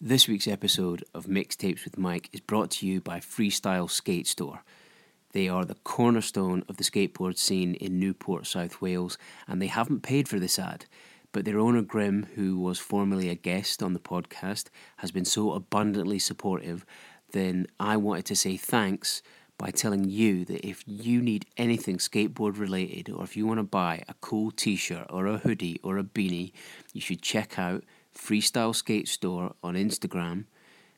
This week's episode of Mixtapes with Mike is brought to you by Freestyle Skate Store. They are the cornerstone of the skateboard scene in Newport, South Wales, and they haven't paid for this ad. But their owner, Grim, who was formerly a guest on the podcast, has been so abundantly supportive, then I wanted to say thanks by telling you that if you need anything skateboard related, or if you want to buy a cool t shirt or a hoodie or a beanie, you should check out Freestyle Skate Store on Instagram.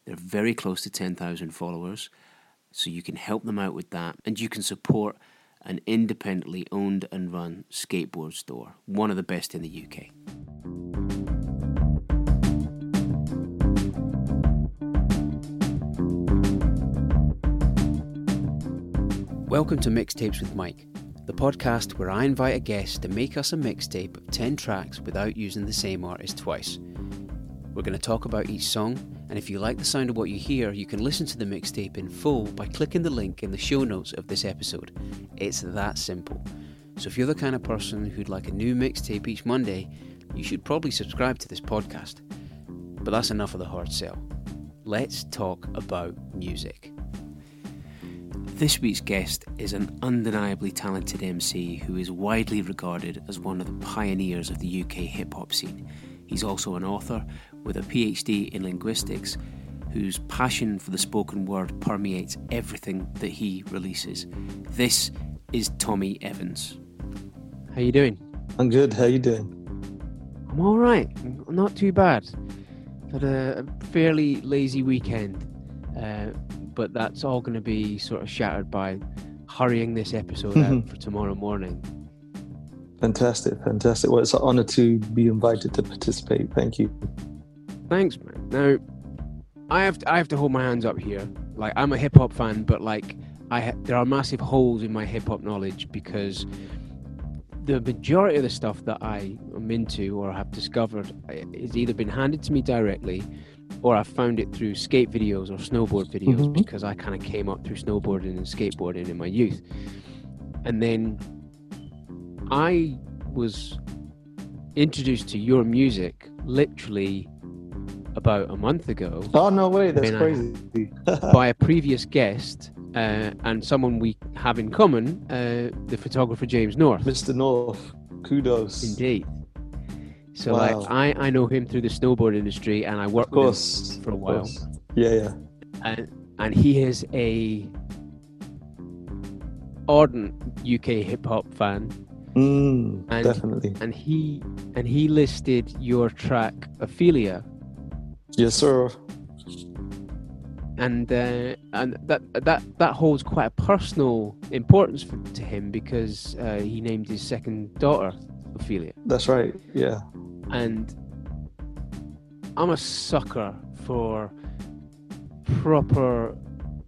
They're very close to 10,000 followers, so you can help them out with that and you can support an independently owned and run skateboard store, one of the best in the UK. Welcome to Mixtapes with Mike, the podcast where I invite a guest to make us a mixtape of 10 tracks without using the same artist twice. We're going to talk about each song, and if you like the sound of what you hear, you can listen to the mixtape in full by clicking the link in the show notes of this episode. It's that simple. So if you're the kind of person who'd like a new mixtape each Monday, you should probably subscribe to this podcast. But that's enough of the hard sell. Let's talk about music. This week's guest is an undeniably talented MC who is widely regarded as one of the pioneers of the UK hip hop scene. He's also an author with a PhD in linguistics whose passion for the spoken word permeates everything that he releases. This is Tommy Evans. How you doing? I'm good. How you doing? I'm all right. Not too bad. Had a fairly lazy weekend, uh, but that's all going to be sort of shattered by hurrying this episode out for tomorrow morning. Fantastic, fantastic. Well, it's an honor to be invited to participate. Thank you. Thanks, man. Now, I have to, I have to hold my hands up here. Like I'm a hip hop fan, but like I ha- there are massive holes in my hip hop knowledge because the majority of the stuff that I am into or have discovered has either been handed to me directly or I found it through skate videos or snowboard videos Mhm. because I kind of came up through snowboarding and skateboarding in my youth. And then I was introduced to your music literally about a month ago Oh no way, that's When I- crazy. by a previous guest uh, and someone we have in common, uh, the photographer James North. Mr. North, kudos. Indeed. So Wow. like I, I know him through the snowboard industry and I worked with him for a while. Yeah, yeah. and and he is a ardent UK hip hop fan Mm, And- definitely. and he and he listed your track Ophelia Yes, sir. and uh, and that that that holds quite a personal importance for, to him because uh, he named his second daughter Ophelia That's right. Yeah. And I'm a sucker for proper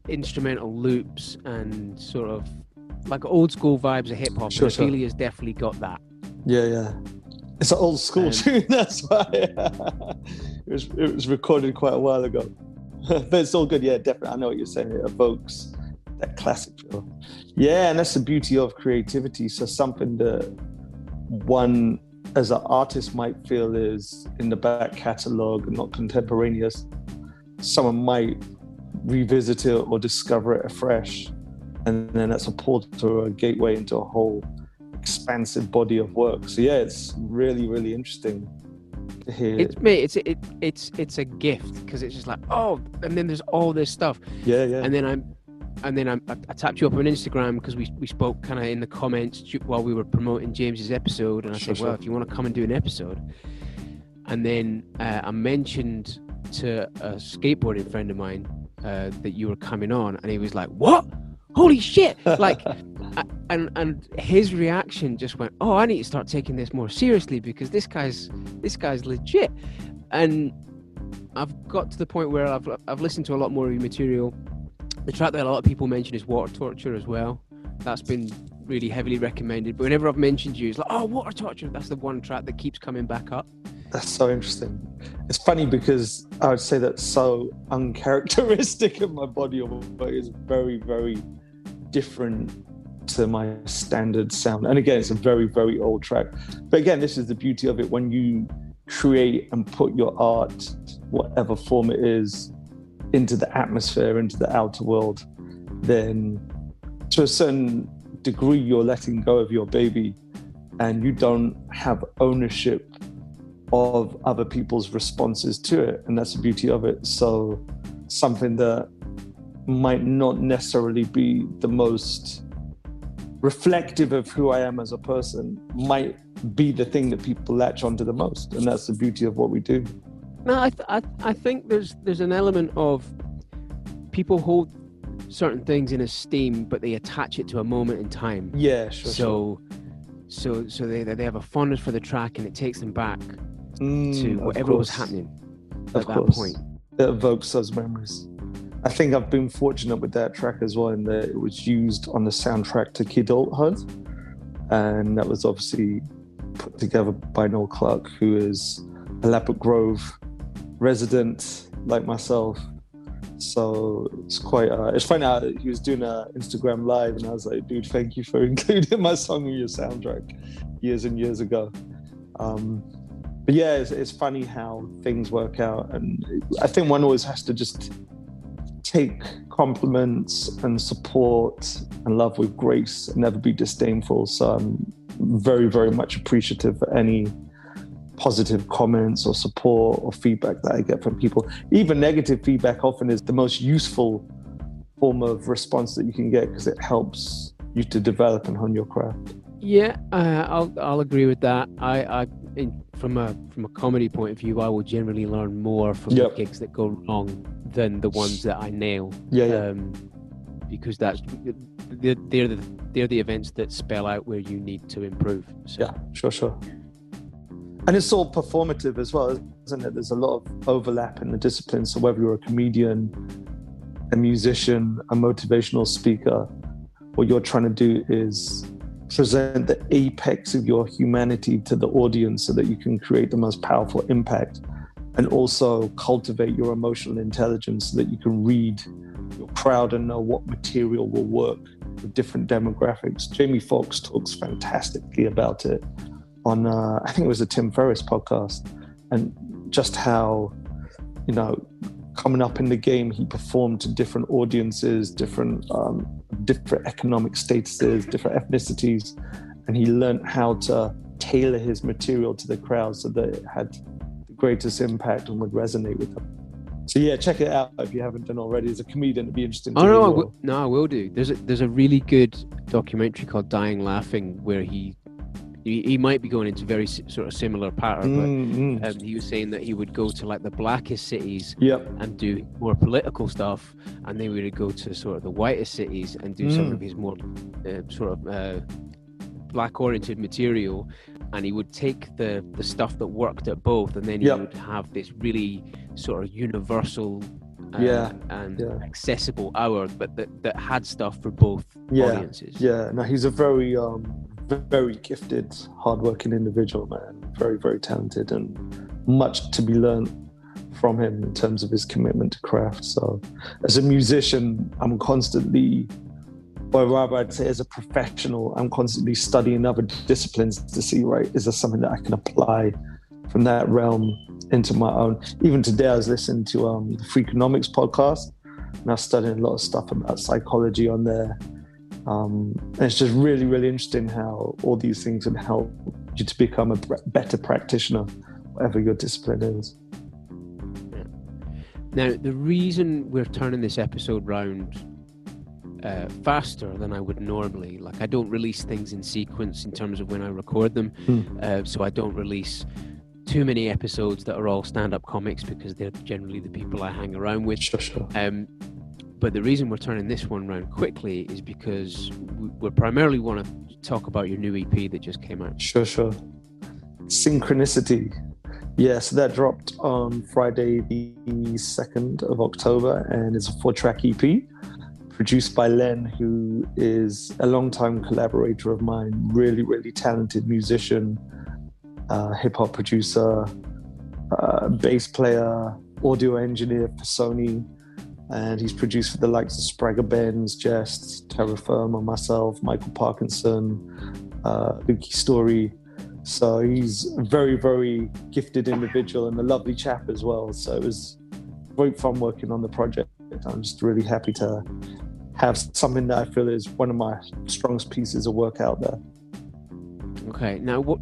instrumental loops and sort of like old school vibes of hip hop. Sure, sure. Ophelia's definitely got that. Yeah, yeah. It's an old school Um, tune. That's why it was. It was recorded quite a while ago, but it's all good. Yeah, definitely. I know what you're saying. It evokes that classic feel. Yeah, and that's the beauty of creativity. So something that one as an artist might feel is in the back catalogue, not contemporaneous. Someone might revisit it or discover it afresh, and then that's a portal or a gateway into a whole expansive body of work. So yeah, it's really really interesting to hear. It's me. it's it, it's it's a gift because it's just like oh, and then there's all this stuff, yeah, yeah, and then I'm. And then I, I tapped you up on Instagram because we, we spoke kind of in the comments while we were promoting James's episode, and I Sure, said, "Well, sure. if you want to come and do an episode," and then uh, I mentioned to a skateboarding friend of mine uh, that you were coming on, and he was like, "What? Holy shit!" Like, a- and and his reaction just went, "Oh, I need to start taking this more seriously because this guy's this guy's legit." And I've got to the point where I've I've listened to a lot more of your material. The track that a lot of people mention is Water Torture as well. That's been really heavily recommended. But whenever I've mentioned you, it's like, "Oh, Water Torture." That's the one track that keeps coming back up. That's so interesting. It's funny because I would say that's so uncharacteristic of my body work. It's very, very different to my standard sound. And again, it's a very, very old track. But again, this is the beauty of it when you create and put your art, whatever form it is, into the atmosphere, into the outer world, then to a certain degree, you're letting go of your baby and you don't have ownership of other people's responses to it. And that's the beauty of it. So, something that might not necessarily be the most reflective of who I am as a person might be the thing that people latch onto the most. And that's the beauty of what we do. No, I, th- I, I think there's there's an element of people hold certain things in esteem, but they attach it to a moment in time. Yeah, sure. So, so, so they they have a fondness for the track, and it takes them back mm, to whatever was happening at that point. It evokes those memories. I think I've been fortunate with that track as well, in that it was used on the soundtrack to Kidulthood, and that was obviously put together by Noel Clarke, who is a Ladbroke Grove resident like myself. So it's quite. Uh, it's funny how he was doing an Instagram live, and I was like, "Dude, thank you for including my song in your soundtrack years and years ago." Um, but yeah, it's, it's funny how things work out, and I think one always has to just take compliments and support and love with grace and never be disdainful. So I'm very, very much appreciative for any positive comments or support or feedback that I get from people. Even negative feedback often is the most useful form of response that you can get because it helps you to develop and hone your craft. Yeah, uh, I'll I'll agree with that. I, I in, from a from a comedy point of view, I will generally learn more from yep. the gigs that go wrong than the ones that I nail. Yeah, yeah. Um, because that's they're, they're the they're the events that spell out where you need to improve. So. Yeah, sure, sure. And it's all performative as well, isn't it? There's a lot of overlap in the disciplines. So whether you're a comedian, a musician, a motivational speaker, what you're trying to do is present the apex of your humanity to the audience so that you can create the most powerful impact and also cultivate your emotional intelligence so that you can read your crowd and know what material will work with different demographics. Jamie Foxx talks fantastically about it on, uh, I think it was a Tim Ferriss podcast, and just how, you know, coming up in the game, he performed to different audiences, different um, different economic statuses, different ethnicities, and he learned how to tailor his material to the crowd so that it had the greatest impact and would resonate with them. So yeah, check it out if you haven't done already. As a comedian, it'd be interesting. oh no, I w- no, I will do. There's a there's a really good documentary called "Dying Laughing" where he he, he might be going into very sort of similar pattern, but mm-hmm. um, he was saying that he would go to like the blackest cities yep. and do more political stuff, and then we would go to sort of the whitest cities and do mm. some of his more uh, sort of uh, black-oriented material, and he would take the the stuff that worked at both, and then he yep. would have this really sort of universal uh, yeah, and yeah. accessible hour, but that, that had stuff for both yeah, audiences. Yeah, no, he's a very um, very gifted, hardworking individual, man. Very, very talented, and much to be learned from him in terms of his commitment to craft. So, as a musician, I'm constantly, or rather, I'd say as a professional, I'm constantly studying other disciplines to see, right, is there something that I can apply from that realm into my own? Even today, I was listening to um, the Freakonomics podcast, and I was studying a lot of stuff about psychology on there um, and it's just really, really interesting how all these things can help you to become a better practitioner, whatever your discipline is. Now, the reason we're turning this episode round uh, faster than I would normally, like I don't release things in sequence in terms of when I record them, mm. uh, so I don't release too many episodes that are all stand-up comics because they're generally the people I hang around with. Sure, sure. Um, but the reason we're turning this one around quickly is because we primarily want to talk about your new EP that just came out. Sure, sure. Synchronicity. Yeah, so that dropped on Friday, the 2nd of October, and it's a four track EP produced by Len, who is a long-time collaborator of mine, really, really talented musician, uh, hip hop producer, uh, bass player, audio engineer for Sony and he's produced for the likes of Spragga Benz, Jest, Terra Firma, myself, Michael Parkinson, uh, Lukey Story. So he's a very, very gifted individual and a lovely chap as well. So it was great fun working on the project. I'm just really happy to have something that I feel is one of my strongest pieces of work out there. Okay. Now, what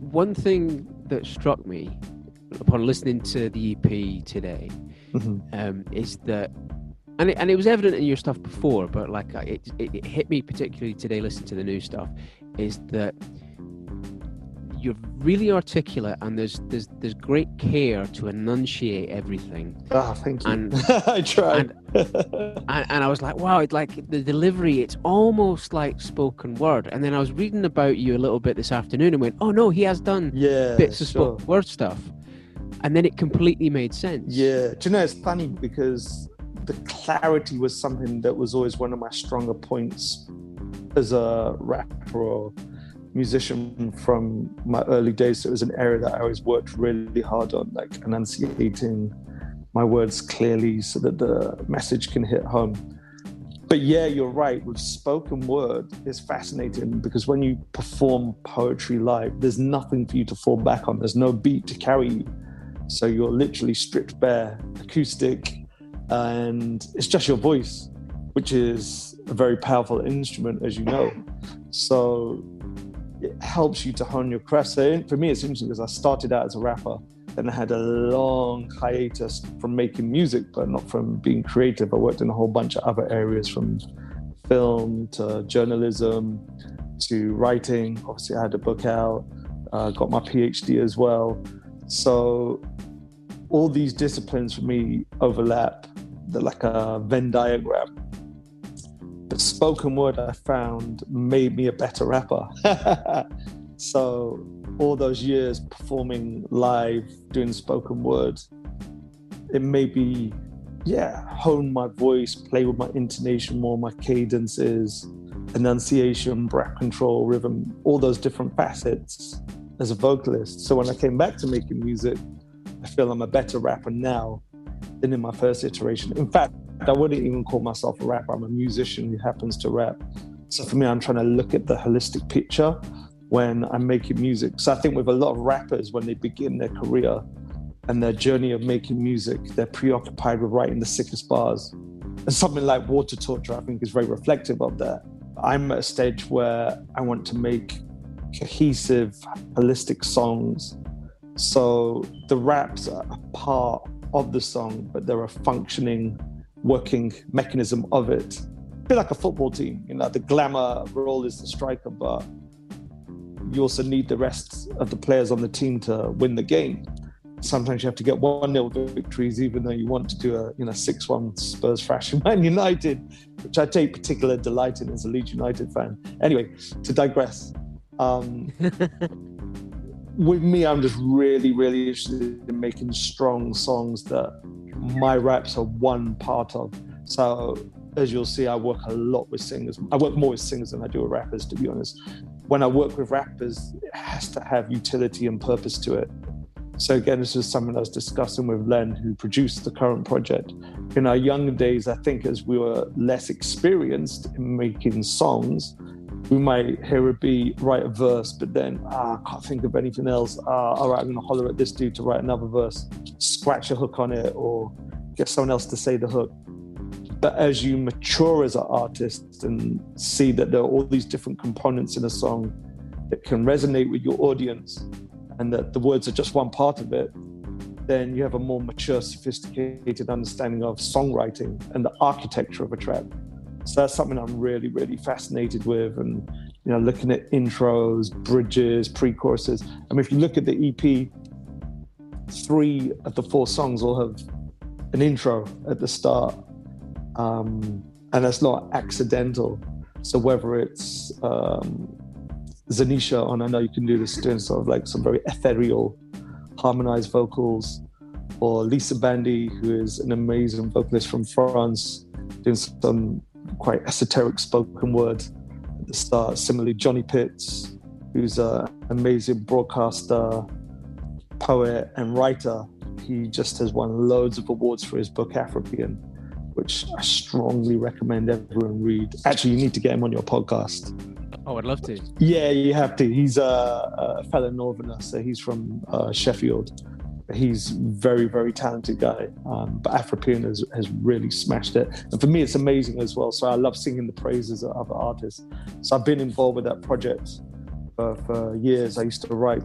one thing that struck me upon listening to the EP today mm-hmm. um, is that, and it, and it was evident in your stuff before, but like it, it, it hit me particularly today listening to the new stuff, is that you're really articulate and there's there's there's great care to enunciate everything. Ah, oh, thank you. And I tried. And, and, and, I was like, wow, it's like the delivery, it's almost like spoken word. And then I was reading about you a little bit this afternoon and went, oh no, he has done yeah, bits of spoken word stuff. And then it completely made sense. Yeah. Do you know it's funny because the clarity was something that was always one of my stronger points as a rapper or musician from my early days. So it was an area that I always worked really hard on, like enunciating my words clearly so that the message can hit home. But yeah, you're right. With spoken word, it's fascinating because when you perform poetry live, there's nothing for you to fall back on. There's no beat to carry you. So you're literally stripped bare, acoustic, and it's just your voice, which is a very powerful instrument, as you know. So it helps you to hone your craft. So for me, it's interesting because I started out as a rapper, then I had a long hiatus from making music, but not from being creative. I worked in a whole bunch of other areas, from film to journalism to writing. Obviously, I had a book out, uh, got my PhD as well. So all these disciplines for me overlap. They're like a Venn diagram but spoken word I found made me a better rapper. so all those years performing live, doing spoken word, it made me, yeah, hone my voice, play with my intonation more, my cadences, enunciation, breath control, rhythm, all those different facets as a vocalist. So when I came back to making music, I feel I'm a better rapper now than in my first iteration. In fact, I wouldn't even call myself a rapper. I'm a musician who happens to rap. So for me, I'm trying to look at the holistic picture when I'm making music. So I think with a lot of rappers, when they begin their career and their journey of making music, they're preoccupied with writing the sickest bars. And something like Water Torture, I think, is very reflective of that. I'm at a stage where I want to make cohesive, holistic songs. So the raps are a part of the song, but they're a functioning working mechanism of it. A bit like a football team, you know, the glamour role is the striker, but you also need the rest of the players on the team to win the game. Sometimes you have to get one 0 victories, even though you want to do a you know six one Spurs thrashing Man United, which I take particular delight in as a Leeds United fan. Anyway, to digress. Um, with me, I'm just really, really interested in making strong songs that my raps are one part of. So as you'll see, I work a lot with singers. I work more with singers than I do with rappers, to be honest. When I work with rappers, it has to have utility and purpose to it. So again, this is something I was discussing with Len, who produced the current project. In our younger days, I think as we were less experienced in making songs, we might hear a beat, write a verse, but then ah, I can't think of anything else. Ah, all right, I'm gonna holler at this dude to write another verse, scratch a hook on it, or get someone else to say the hook. But as you mature as an artist and see that there are all these different components in a song that can resonate with your audience, and that the words are just one part of it, then you have a more mature, sophisticated understanding of songwriting and the architecture of a track. So that's something I'm really, really fascinated with. And, you know, looking at intros, bridges, pre choruses. I mean, if you look at the EP, three of the four songs will have an intro at the start. Um, and that's not accidental. So whether it's um, Zanisha on I Know You Can Do This, doing sort of like some very ethereal, harmonized vocals, or Lisa Bandy, who is an amazing vocalist from France, doing some quite esoteric spoken word at the start. Similarly, Johnny Pitts, who's an amazing broadcaster, poet, and writer. He just has won loads of awards for his book Afropean, which I strongly recommend everyone read. Actually, you need to get him on your podcast. Oh, I'd love to. Yeah, you have to. He's a, a fellow Northerner, so he's from uh, Sheffield. He's very, very talented guy. Um, but Afropean has, has really smashed it. And for me, it's amazing as well. So I love singing the praises of other artists. So I've been involved with that project for, for years. I used to write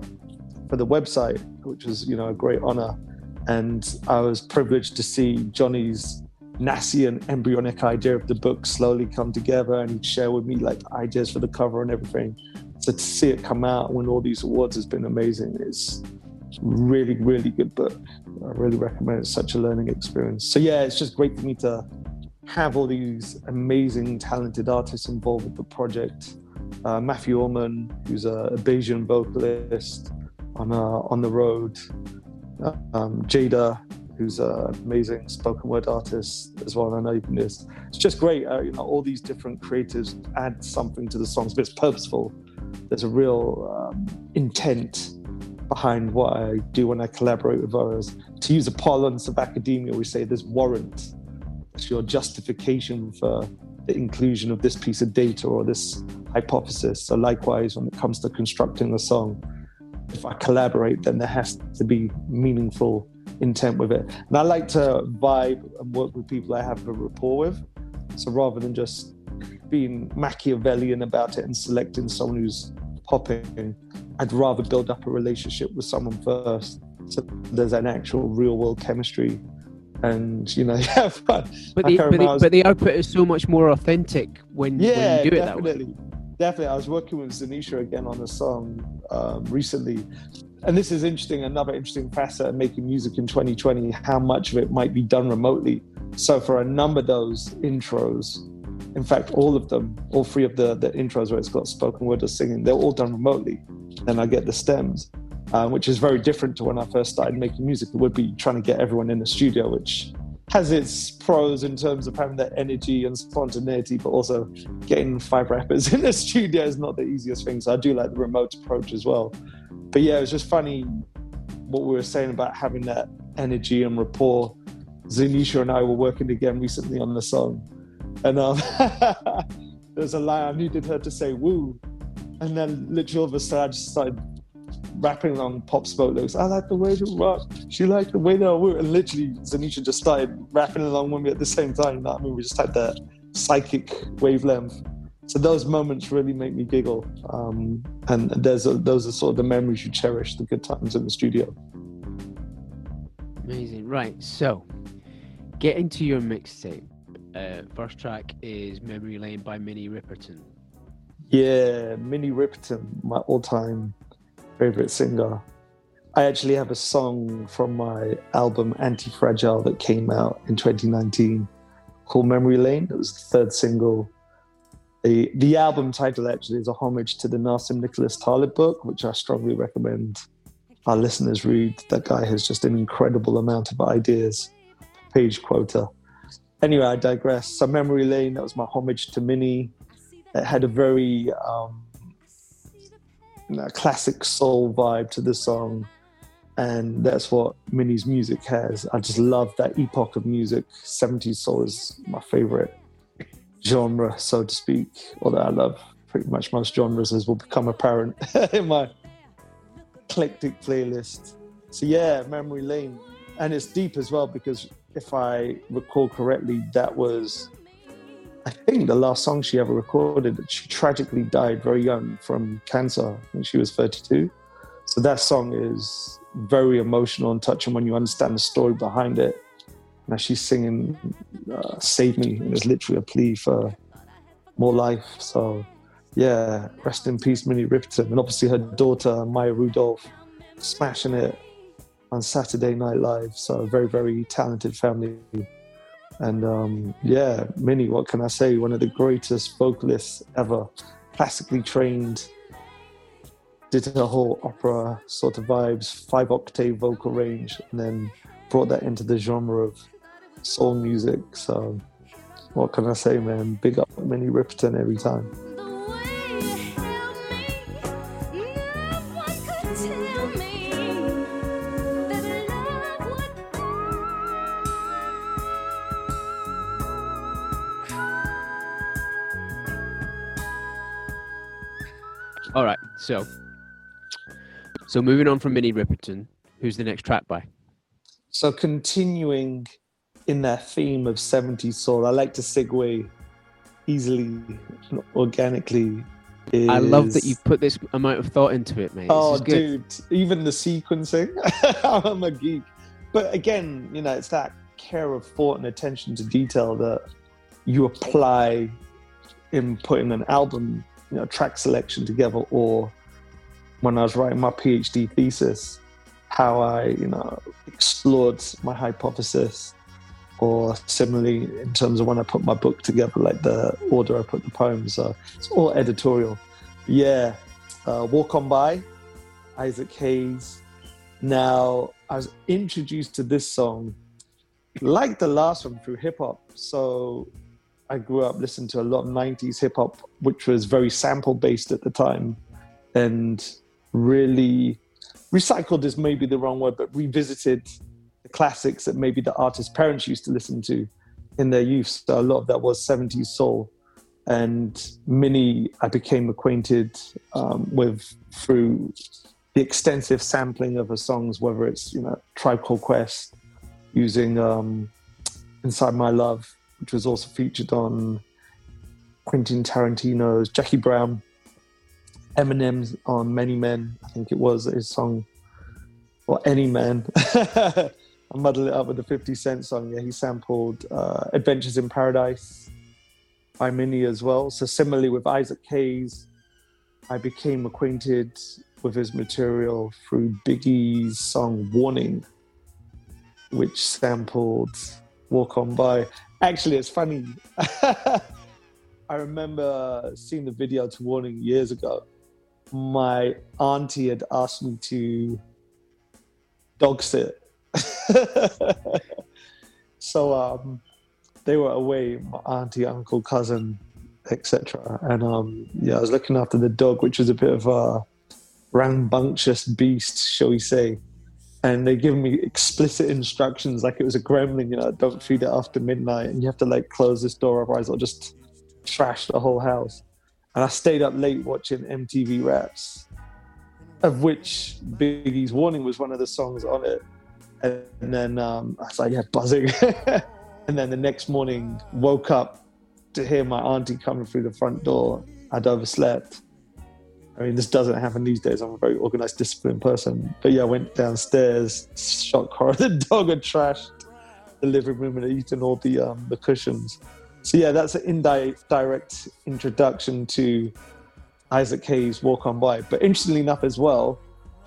for the website, which was, you know, a great honor. And I was privileged to see Johnny's nascent embryonic idea of the book slowly come together and he'd share with me like ideas for the cover and everything. So to see it come out and win all these awards has been amazing. It's really, really good book. I really recommend it. It's such a learning experience. So yeah, it's just great for me to have all these amazing, talented artists involved with the project. Uh, Matthew Orman, who's a, a Bajan vocalist on uh, on the road. Um, Jada, who's an amazing spoken word artist as well. And I know you can just, it's just great. Uh, you know, all these different creatives add something to the songs, but it's purposeful. There's a real um, intent behind what I do when I collaborate with others. To use a parlance of academia, we say there's warrant. It's your justification for the inclusion of this piece of data or this hypothesis. So likewise, when it comes to constructing a song, if I collaborate, then there has to be meaningful intent with it. And I like to vibe and work with people I have a rapport with. So rather than just being Machiavellian about it and selecting someone who's popping, I'd rather build up a relationship with someone first. So there's an actual real world chemistry and you know have fun. But the, but, the, but the output is so much more authentic when, yeah, when you do it definitely. that way. Definitely. I was working with Zenisha again on a song um, recently and this is interesting another interesting facet of making music in 2020 how much of it might be done remotely so for a number of those intros in fact all of them all three of the, the intros where it's got spoken word or singing they're all done remotely and i get the stems um, which is very different to when i first started making music it would be trying to get everyone in the studio which has its pros in terms of having that energy and spontaneity, but also getting five rappers in the studio is not the easiest thing. So I do like the remote approach as well but yeah, it was just funny what we were saying about having that energy and rapport. Zenisha and I were working again recently on the song, and um, there's a line I needed her to say "woo," and then literally all of a sudden I just started rapping on Pop Smoke lyrics. I like the way you rock. She liked the way they woo, and literally Zenisha just started rapping along with me at the same time. You know I mean? We just had that psychic wavelength so those moments really make me giggle um, and there's a, those are sort of the memories you cherish the good times in the studio amazing right so get into your mixtape uh, first track is memory lane by minnie riperton. Yeah minnie riperton my all-time favorite singer. I actually have a song from my album anti-fragile that came out in 2019 called memory lane. It was the third single. The the album title actually is a homage to the Nassim Nicholas Taleb book, which I strongly recommend our listeners read. That guy has just an incredible amount of ideas, page quota. Anyway, I digress. So Memory Lane, that was my homage to Minnie. It had a very um, classic soul vibe to the song. And that's what Minnie's music has. I just love that epoch of music. 70s soul is my favorite genre, so to speak, although I love pretty much most genres, as will become apparent in my eclectic playlist. So, yeah, Memory Lane. And it's deep as well because if I recall correctly, that was, I think, the last song she ever recorded. She tragically died very young from cancer when she was 32. So, that song is very emotional and touching when you understand the story behind it now she's singing uh, "Save Me," and it's literally a plea for more life. So, yeah, rest in peace, Minnie Riperton, and obviously her daughter Maya Rudolph, smashing it on Saturday Night Live. So, a very, very talented family. And um, yeah, Minnie, what can I say? One of the greatest vocalists ever, classically trained. Did her whole opera sort of vibes, five octave vocal range, and then brought that into the genre of soul music. So, what can I say, man? Big up Minnie Riperton every time. So, so moving on from Minnie Riperton, who's the next track by? So continuing in their theme of 70s soul, I like to segue easily and organically. Is... I love that you've put this amount of thought into it, mate. Oh, dude, even the sequencing. I'm a geek. But again, you know, it's that care of thought and attention to detail that you apply in putting an album, you know, track selection together, or when I was writing my PhD thesis, how I, you know, explored my hypothesis, or similarly in terms of when I put my book together, like the order I put the poems. So it's all editorial. Yeah, uh, Walk On By, Isaac Hayes. Now, I was introduced to this song, like the last one, through hip hop. So I grew up listening to a lot of 90s hip hop, which was very sample based at the time and really recycled is maybe the wrong word, but revisited the classics that maybe the artist's parents used to listen to in their youth. So a lot of that was 70s soul. And Minnie, I became acquainted um, with through the extensive sampling of her songs, whether it's, you know, Tribe Called Quest, using um, Inside My Love, which was also featured on Quentin Tarantino's Jackie Brown, Eminem's on Many Men, I think it was his song, or Any Man. I muddle it up with the 50 Cent song. Yeah, he sampled uh, Adventures in Paradise by Minnie as well. So, similarly with Isaac Hayes, I became acquainted with his material through Biggie's song Warning, which sampled Walk On By. Actually, it's funny. I remember seeing the video to Warning years ago. My auntie had asked me to dog sit. so um, they were away, my auntie, uncle, cousin, etc. And um, yeah, I was looking after the dog, which was a bit of a rambunctious beast, shall we say and they give me explicit instructions like it was a gremlin you know don't feed it after midnight and you have to like close this door otherwise it'll just trash the whole house. And i stayed up late watching mtv raps of which biggie's warning was one of the songs on it. And then um, i was like yeah buzzing. And then the next morning woke up to hear my auntie coming through the front door. I'd overslept I mean, this doesn't happen these days. I'm a very organized, disciplined person. But yeah, I went downstairs, shock horror. The dog had trashed the living room and eaten all the um, the cushions. So yeah, that's an indirect introduction to Isaac Hayes' Walk On By. But interestingly enough, as well,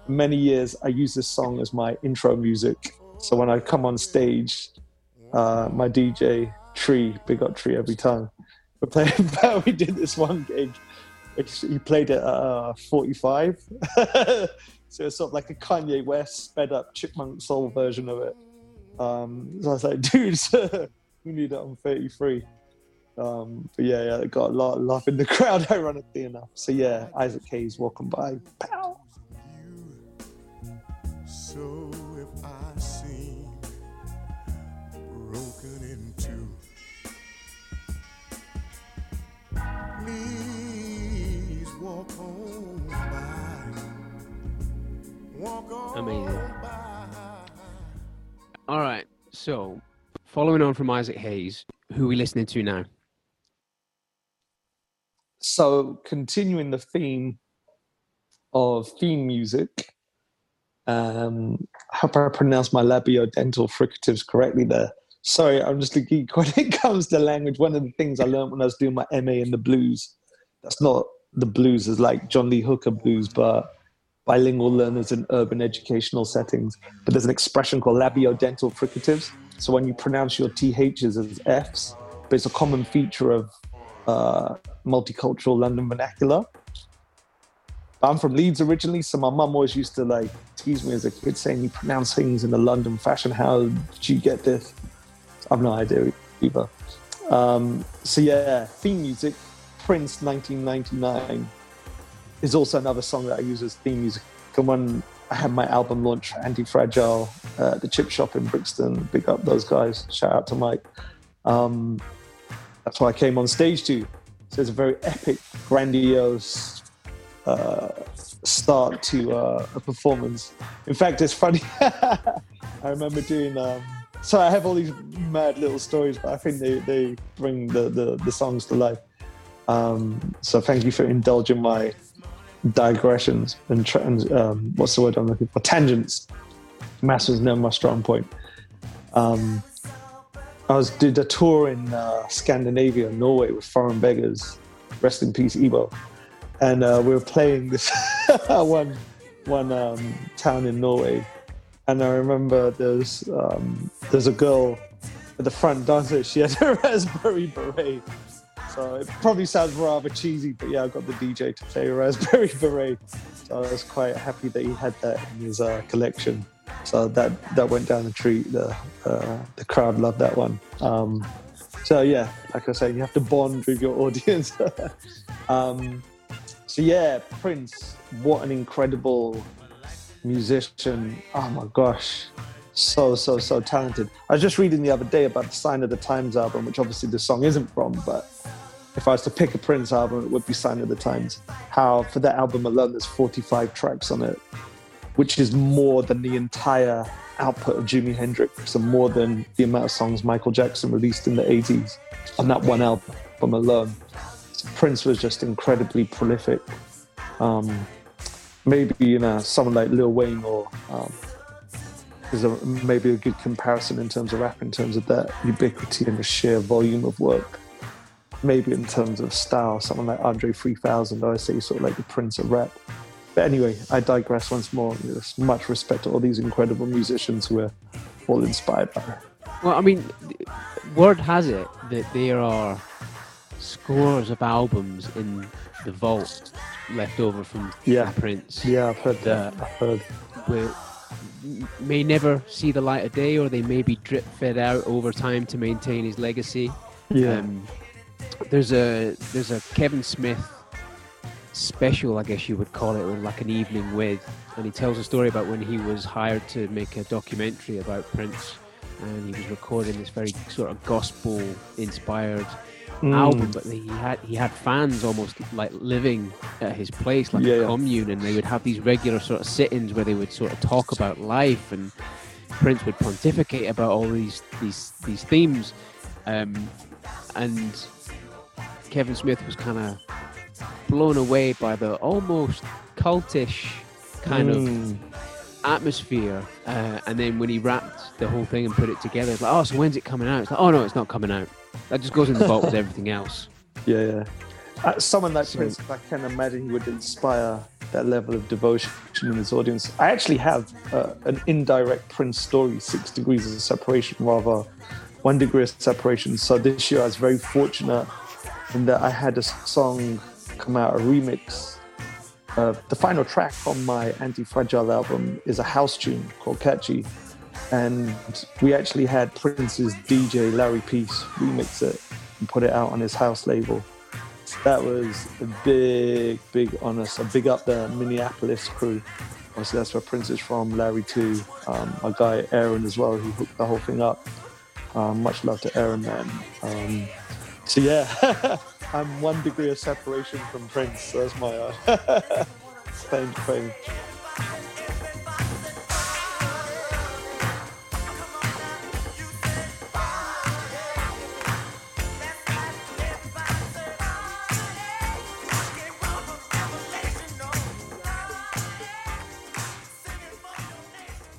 many years I use this song as my intro music. So when I come on stage, uh, my DJ Tree, big up Tree every time, we play. we did this one gig he played it at uh, 45. so it's sort of like a Kanye West sped up Chipmunk Soul version of it. Um, so I was like, dude, we need it on 33. Um, but yeah, yeah, it got a lot of love in the crowd, ironically enough. So yeah, Isaac Hayes, Walk On By. Pow. So Amazing. All right. So, following on from Isaac Hayes, who are we listening to now? So, continuing the theme of theme music, um, I hope I pronounced my labiodental fricatives correctly there. Sorry, I'm just a geek when it comes to language. One of the things I learned when I was doing my MA in the blues, that's not the blues as like John Lee Hooker blues, but bilingual learners in urban educational settings. But there's an expression called labiodental fricatives. So when you pronounce your THs as Fs, but it's a common feature of uh, multicultural London vernacular. I'm from Leeds originally, so my mum always used to like tease me as a kid saying you pronounce things in the London fashion. How did you get this? I've no idea either. Um, so yeah, theme music, Prince 1999 is also another song that I use as theme music. And when I had my album launch, Anti Fragile, uh, the chip shop in Brixton, big up those guys. Shout out to Mike. Um, that's what I came on stage to. So it's a very epic, grandiose, uh, start to uh, a performance. In fact, it's funny. I remember doing. Um, so I have all these mad little stories, but I think they, they bring the, the, the songs to life. Um, so thank you for indulging my digressions and um, what's the word I'm looking for? Tangents. Mass was never my strong point. Um, I was did a tour in uh, Scandinavia, Norway, with Foreign Beggars. Rest in peace, Ebo. And uh, we were playing this one one um, town in Norway, and I remember there's um, there's a girl at the front dancer. She had a raspberry beret. So it probably sounds rather cheesy, but yeah, I got the DJ to play raspberry beret. So I was quite happy that he had that in his uh, collection. So that that went down the treat. The uh, the crowd loved that one. Um, so yeah, like I say, you have to bond with your audience. um, so yeah, Prince, what an incredible musician. Oh my gosh. So, so, so talented. I was just reading the other day about the Sign of the Times album, which obviously the song isn't from, but if I was to pick a Prince album, it would be Sign of the Times. How for that album alone, there's 45 tracks on it, which is more than the entire output of Jimi Hendrix and more than the amount of songs Michael Jackson released in the 80s on that one album alone. Prince was just incredibly prolific. Um, maybe you know someone like Lil Wayne or um, is a, maybe a good comparison in terms of rap, in terms of that ubiquity and the sheer volume of work. Maybe in terms of style, someone like Andre 3000, I say sort of like the Prince of rap. But anyway, I digress once more. There's much respect to all these incredible musicians who are all inspired by her. Well, I mean, word has it that there are scores of albums in the vault left over from, yeah. Prince. Yeah, I've heard that. I've heard. Will, may never see the light of day, or they may be drip fed out over time to maintain his legacy. Yeah. Um, there's a there's a Kevin Smith special, I guess you would call it, like an evening with, and he tells a story about when he was hired to make a documentary about Prince, and he was recording this very sort of gospel inspired mm. album, but he had he had fans almost like living at his place, like yeah, a commune, and they would have these regular sort of sit-ins where they would sort of talk about life, and Prince would pontificate about all these these these themes, um, and Kevin Smith was kind of blown away by the almost cultish kind mm. of atmosphere. Uh, and then when he wrapped the whole thing and put it together, it's like, oh, so when's it coming out? It's like, oh no, it's not coming out. That just goes in the vault with everything else. Yeah, yeah. Someone like so, Prince, I can imagine he would inspire that level of devotion in his audience. I actually have uh, an indirect Prince story, Six Degrees of Separation, rather one degree of separation. So this year I was very fortunate in that I had a song come out, a remix. Uh, the final track on my Anti Fragile album is a house tune called Catchy and we actually had Prince's DJ Larry Peace remix it and put it out on his house label. That was a big, big honor. So big up the Minneapolis crew. Obviously, that's where Prince is from. Larry too. Um, my guy Aaron as well, who hooked the whole thing up. Um, much love to Aaron, man. Um, so yeah, I'm one degree of separation from Prince. So that's my uh, claim to fame.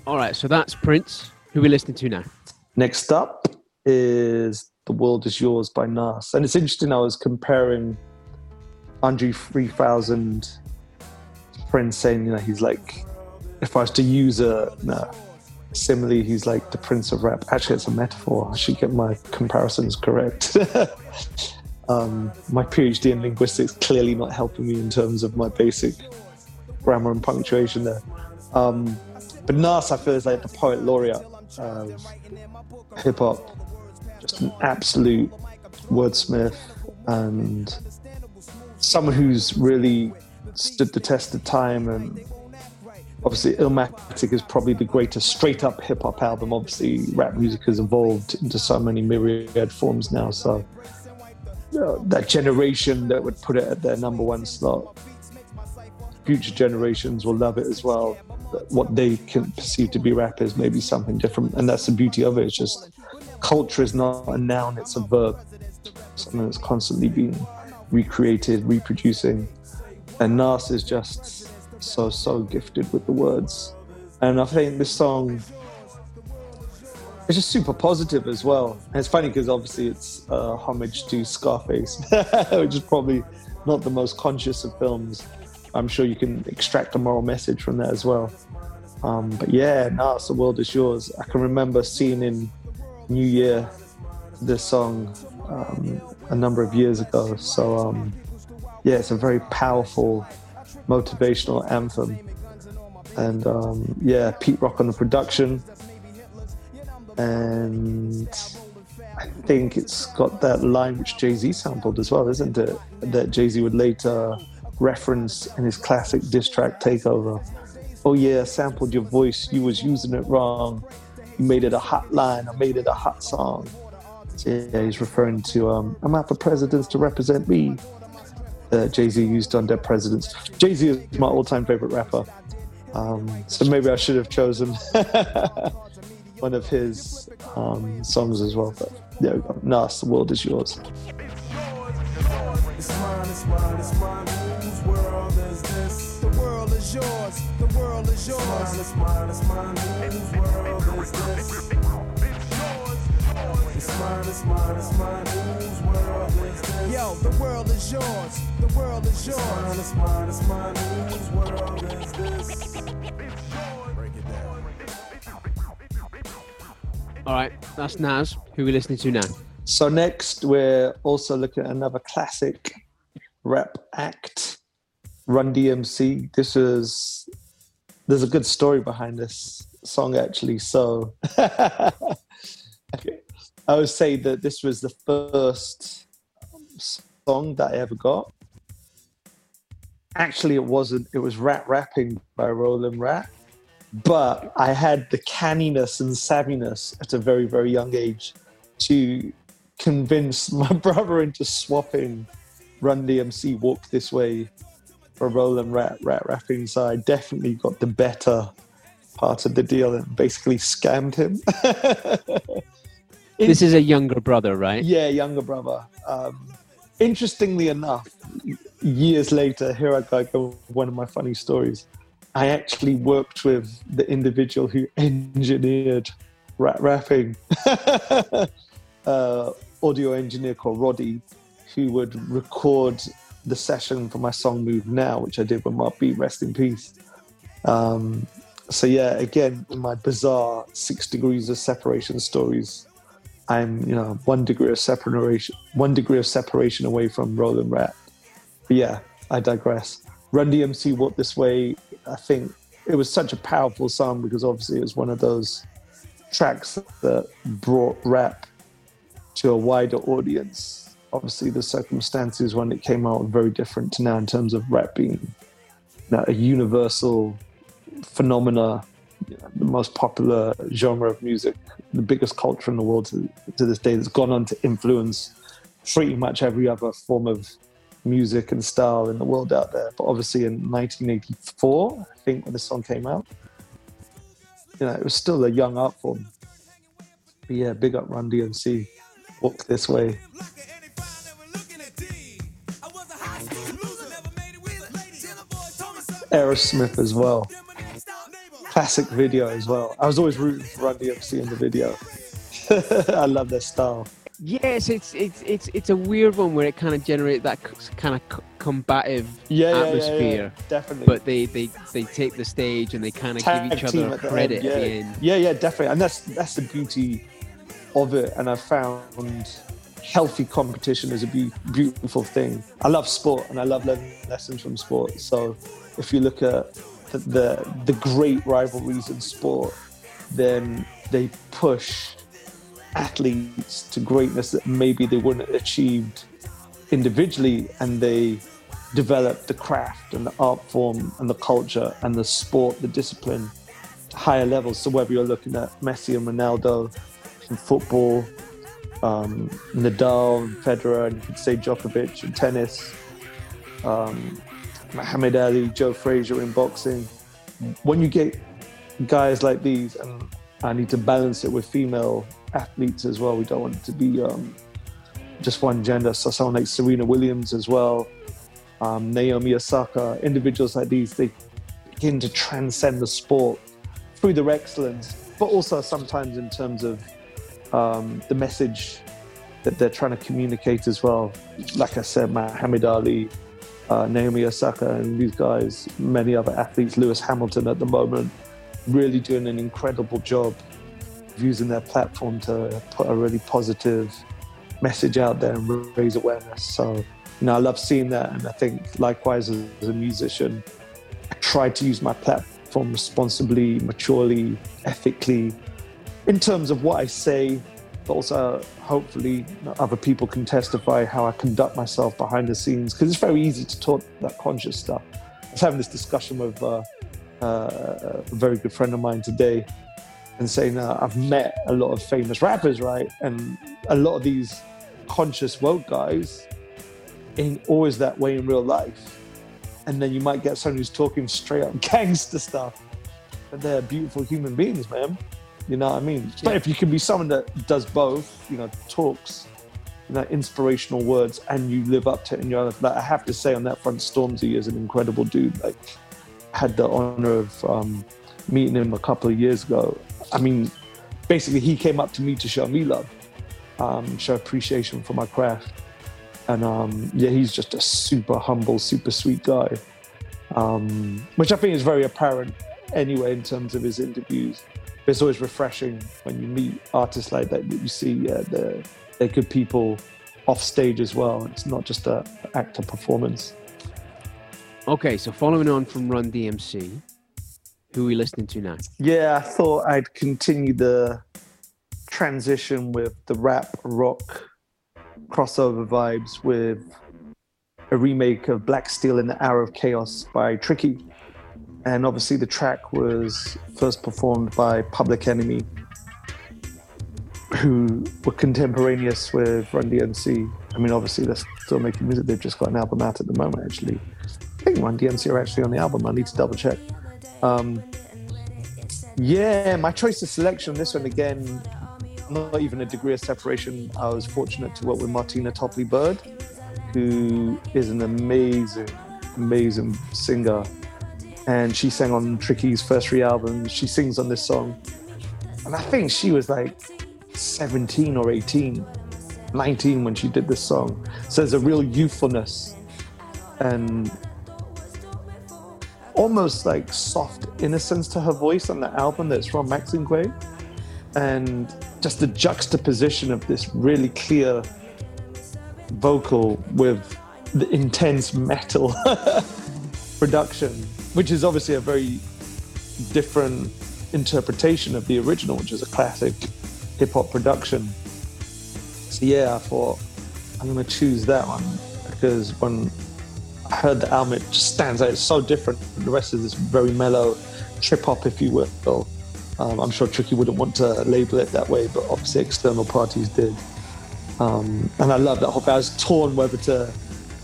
All right, so that's Prince. Who are we listening to now? Next up is The World Is Yours by Nas. And it's interesting, I was comparing Andre 3000 to Prince, saying, you know, he's like, if I was to use a no, simile, he's like the Prince of Rap. Actually, it's a metaphor. I should get my comparisons correct. um, my PhD in linguistics clearly not helping me in terms of my basic grammar and punctuation there. Um, but Nas, I feel, is like the poet laureate of hip hop. Just an absolute wordsmith and someone who's really stood the test of time. And obviously, Illmatic is probably the greatest straight up hip hop album. Obviously, rap music has evolved into so many myriad forms now. So, know, that generation that would put it at their number one slot future generations will love it as well. What they can perceive to be rap is maybe something different, and that's the beauty of it. It's just culture is not a noun; it's a verb, something that's constantly being recreated, reproducing. And Nas is just so so gifted with the words, and I think this song it's just super positive as well. And it's funny because obviously it's a homage to Scarface, which is probably not the most conscious of films. I'm sure you can extract a moral message from that as well. Um, but yeah, now the world is yours. I can remember seeing in New Year this song um, a number of years ago. So um, yeah, it's a very powerful motivational anthem. And um, yeah, Pete Rock on the production and I think it's got that line which Jay Z sampled as well, isn't it? That Jay Z would later reference in his classic diss track Takeover. Oh yeah, sampled your voice, you was using it wrong. You made it a hot line, I made it a hot song. So yeah, he's referring to um, I'm out for presidents to represent me. That Jay Z used on Dead Presidents. Jay Z is my all-time favorite rapper. Um, so maybe I should have chosen one of his um, songs as well. But there we go. Nas, the world is yours. It's mine, it's mine, it's mine. Whose world is this? The world is yours. The world is yours. It's mine, it's mine, it's mine. Whose world is this? It's mine, it's mine, it's mine. Whose world is this? Yo, the world is yours. The world is yours. It's mine, it's mine, it's mine. Whose world is this? All right, that's Nas. Who are we listening to now? So next, we're also looking at another classic rap act, Run DMC. This is there's a good story behind this song actually. So. I would say that this was the first song that I ever got. Actually, it wasn't. It was Rat Rapping by Roland Rat but I had the canniness and savviness at a very, very young age to convince my brother into swapping Run DMC Walk This Way for Roland Rat Rat Rapping. So I definitely got the better part of the deal and basically scammed him. this is a younger brother, right? Yeah, younger brother. Um, interestingly enough, years later, here I go, one of my funny stories. I actually worked with the individual who engineered rat rapping, uh, audio engineer called Roddy, who would record the session for my song Move Now, which I did with Mark B, rest in peace. Um, so yeah, again, in my bizarre six degrees of separation stories, I'm you know one degree of separation, one degree of separation away from Roland Rat. But yeah, I digress. Run DMC Walk This Way I think it was such a powerful song because obviously it was one of those tracks that brought rap to a wider audience. Obviously, the circumstances when it came out were very different to now in terms of rap being you know, a universal phenomena, you know, the most popular genre of music, the biggest culture in the world to, to this day that's gone on to influence pretty much every other form of music and style in the world out there. But obviously, in 1984, I think when the song came out, you know, it was still a young art form. But yeah, big up Run DMC. Walk this way. Aerosmith as well. Classic video as well. I was always rooting for Run DMC in the video. I love their style. Yes, it's it's it's it's a weird one where it kind of generates that kind of combative yeah, atmosphere. Yeah, yeah, definitely. But they, they they take the stage and they kind of give each other credit the at the end. Yeah, yeah, definitely. And that's that's the beauty of it. And I found healthy competition is a be- beautiful thing. I love sport and I love learning lessons from sport. So if you look at the, the, great rivalries in sport, then they push athletes to greatness that maybe they wouldn't have achieved individually and they develop the craft and the art form and the culture and the sport, the discipline to higher levels. So whether you're looking at Messi and Ronaldo in football, um, Nadal and Federer, and you could say Djokovic in tennis, um, Muhammad Ali, Joe Frazier in boxing. When you get guys like these, and I need to balance it with female athletes as well. We don't want it to be um, just one gender. So someone like Serena Williams as well, um, Naomi Osaka, individuals like these, they begin to transcend the sport through their excellence, but also sometimes in terms of um, the message that they're trying to communicate as well. Like I said, Muhammad Ali, uh, Naomi Osaka, and these guys, many other athletes, Lewis Hamilton at the moment, really doing an incredible job using their platform to put a really positive message out there and raise awareness. So, you know, I love seeing that. And I think likewise as, as a musician, I try to use my platform responsibly, maturely, ethically, in terms of what I say, but also hopefully other people can testify how I conduct myself behind the scenes because it's very easy to talk that conscious stuff. I was having this discussion with uh, uh, a very good friend of mine today and saying uh, I've met a lot of famous rappers, right? And a lot of these conscious woke guys ain't always that way in real life. And then you might get someone who's talking straight up gangster stuff, but they're beautiful human beings, man. You know what I mean? Yeah. But if you can be someone that does both, you know, talks, you know, inspirational words, and you live up to it in your life, like I have to say on that front, Stormzy is an incredible dude. Like, had the honor of um, meeting him a couple of years ago. I mean, basically, he came up to me to show me love, um, show appreciation for my craft. And um, yeah, he's just a super humble, super sweet guy, um, which I think is very apparent anyway in terms of his interviews it's always refreshing when you meet artists like that that you see uh, they're, they're good people off stage as well. It's not just a actor performance. Okay, so following on from Run DMC, who are we listening to now? Yeah, I thought I'd continue the transition with the rap rock crossover vibes with a remake of Black Steel in the Hour of Chaos by Tricky and obviously the track was first performed by Public Enemy, who were contemporaneous with Run DMC. I mean, obviously they're still making music. They've just got an album out at the moment, actually. I think Run DMC are actually on the album. I need to double check. Um, yeah, my choice of selection on this one again, not even a degree of separation. I was fortunate to work with Martina Topley Bird, who is an amazing, amazing singer and she sang on Tricky's first three albums. She sings on this song, and I think she was like 17 or 18, 19 when she did this song. So there's a real youthfulness and almost like soft innocence to her voice on the album that's from Maxinquaye. And just the juxtaposition of this really clear vocal with the intense metal production which is obviously a very different interpretation of the original, which is a classic hip hop production. So yeah, I thought I'm gonna choose that one because when I heard the album, it just stands out. It's so different. From the rest is this very mellow trip hop, if you will. Um, I'm sure Tricky wouldn't want to label it that way, but obviously external parties did. Um, and I love that whole. I was torn whether to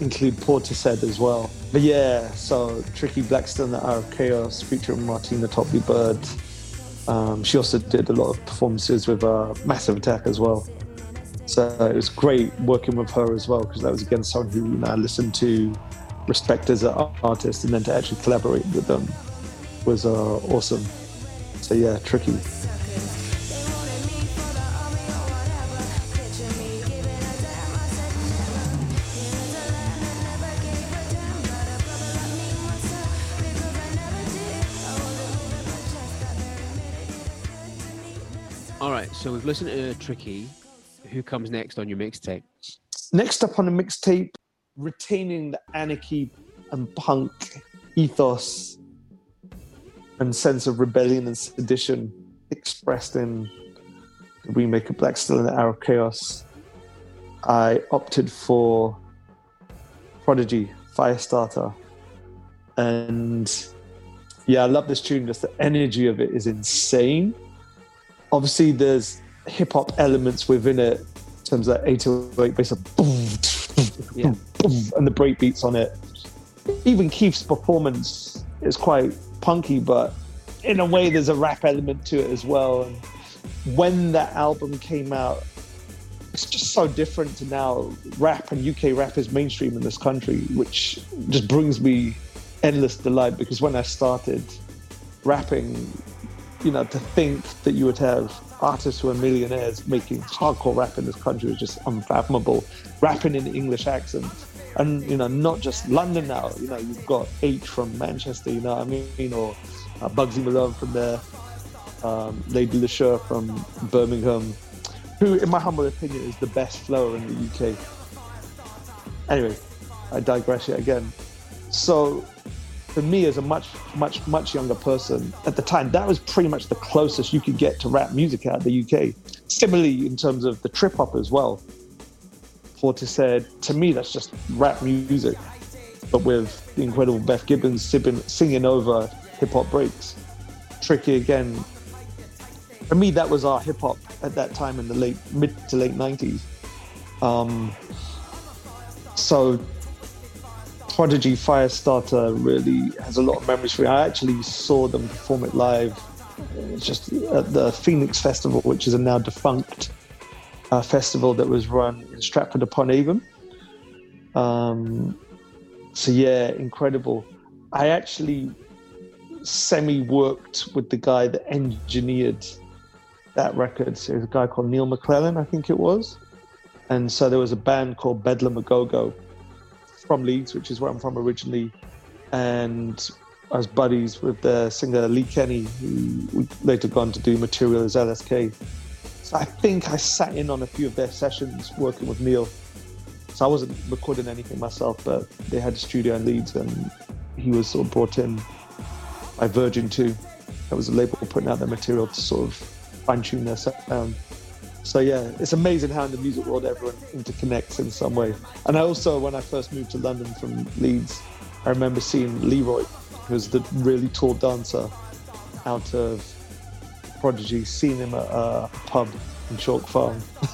include Portishead as well. But yeah, so Tricky Black Steel, the Hour of Chaos, featuring Martina Topley Bird. Um, she also did a lot of performances with uh, Massive Attack as well. So it was great working with her as well because that was again someone who you know, I listened to, respect as an artist, and then to actually collaborate with them was uh, awesome. So yeah, Tricky. So we've listened to Tricky. Who comes next on your mixtape? Next up on the mixtape, retaining the anarchy and punk ethos and sense of rebellion and sedition expressed in the remake of Black Steel in the of Chaos. I opted for Prodigy, Firestarter. And yeah, I love this tune. Just the energy of it is insane obviously there's hip hop elements within it in terms of 808 bass of boom, yeah. boom, boom, and the break beats on it. even Keith's performance is quite punky, but in a way, there's a rap element to it as well. And when that album came out, it's just so different to now. Rap and UK rap is mainstream in this country, which just brings me endless delight because when I started rapping, you know, to think that you would have artists who are millionaires making hardcore rap in this country was just unfathomable. Rapping in English accents. And, you know, not just London now, you know, you've got Aitch from Manchester, you know what I mean? Or uh, Bugsy Malone from there, um, Lady Leshurr from Birmingham, who, in my humble opinion, is the best flower in the UK. Anyway, I digress yet again. So, for me, as a much, much, much younger person at the time, that was pretty much the closest you could get to rap music out of the UK. Similarly, in terms of the trip hop as well. Portishead, to me, that's just rap music, but with the incredible Beth Gibbons singing over hip hop breaks. Tricky again. For me, that was our hip hop at that time in the late mid to late nineties. Um, so Prodigy Firestarter really has a lot of memories for me. I actually saw them perform it live. It's just at the Phoenix Festival, which is a now defunct uh, festival that was run in Stratford upon Avon. Um, so yeah, incredible. I actually semi worked with the guy that engineered that record. So it was a guy called Neil McLellan, I think it was. And so there was a band called Bedlam A Go Go from Leeds, which is where I'm from originally. And I was buddies with the singer Lee Kenny, who later gone to do material as LSK. So I think I sat in on a few of their sessions working with Neil. So I wasn't recording anything myself, but they had a studio in Leeds and he was sort of brought in by Virgin 2. That was a label putting out their material to sort of fine tune their sound. So yeah, it's amazing how in the music world everyone interconnects in some way. And I also, when I first moved to London from Leeds, I remember seeing Leroy, who's the really tall dancer out of Prodigy, seeing him at a pub in Chalk Farm.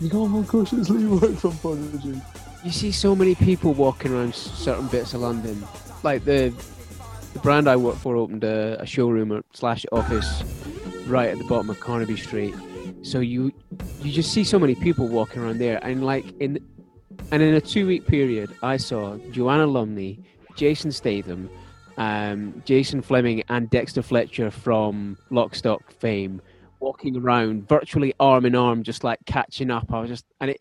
you go, oh my gosh, it's Leroy from Prodigy. You see so many people walking around certain bits of London, like the the brand I work for opened a, a showroom or slash office right at the bottom of Carnaby Street. So you you just see so many people walking around there, and like in and in a two week period, I saw Joanna Lumley, Jason Statham, um, Jason Flemyng, and Dexter Fletcher from Lock Stock fame walking around virtually arm in arm, just like catching up. I was just and it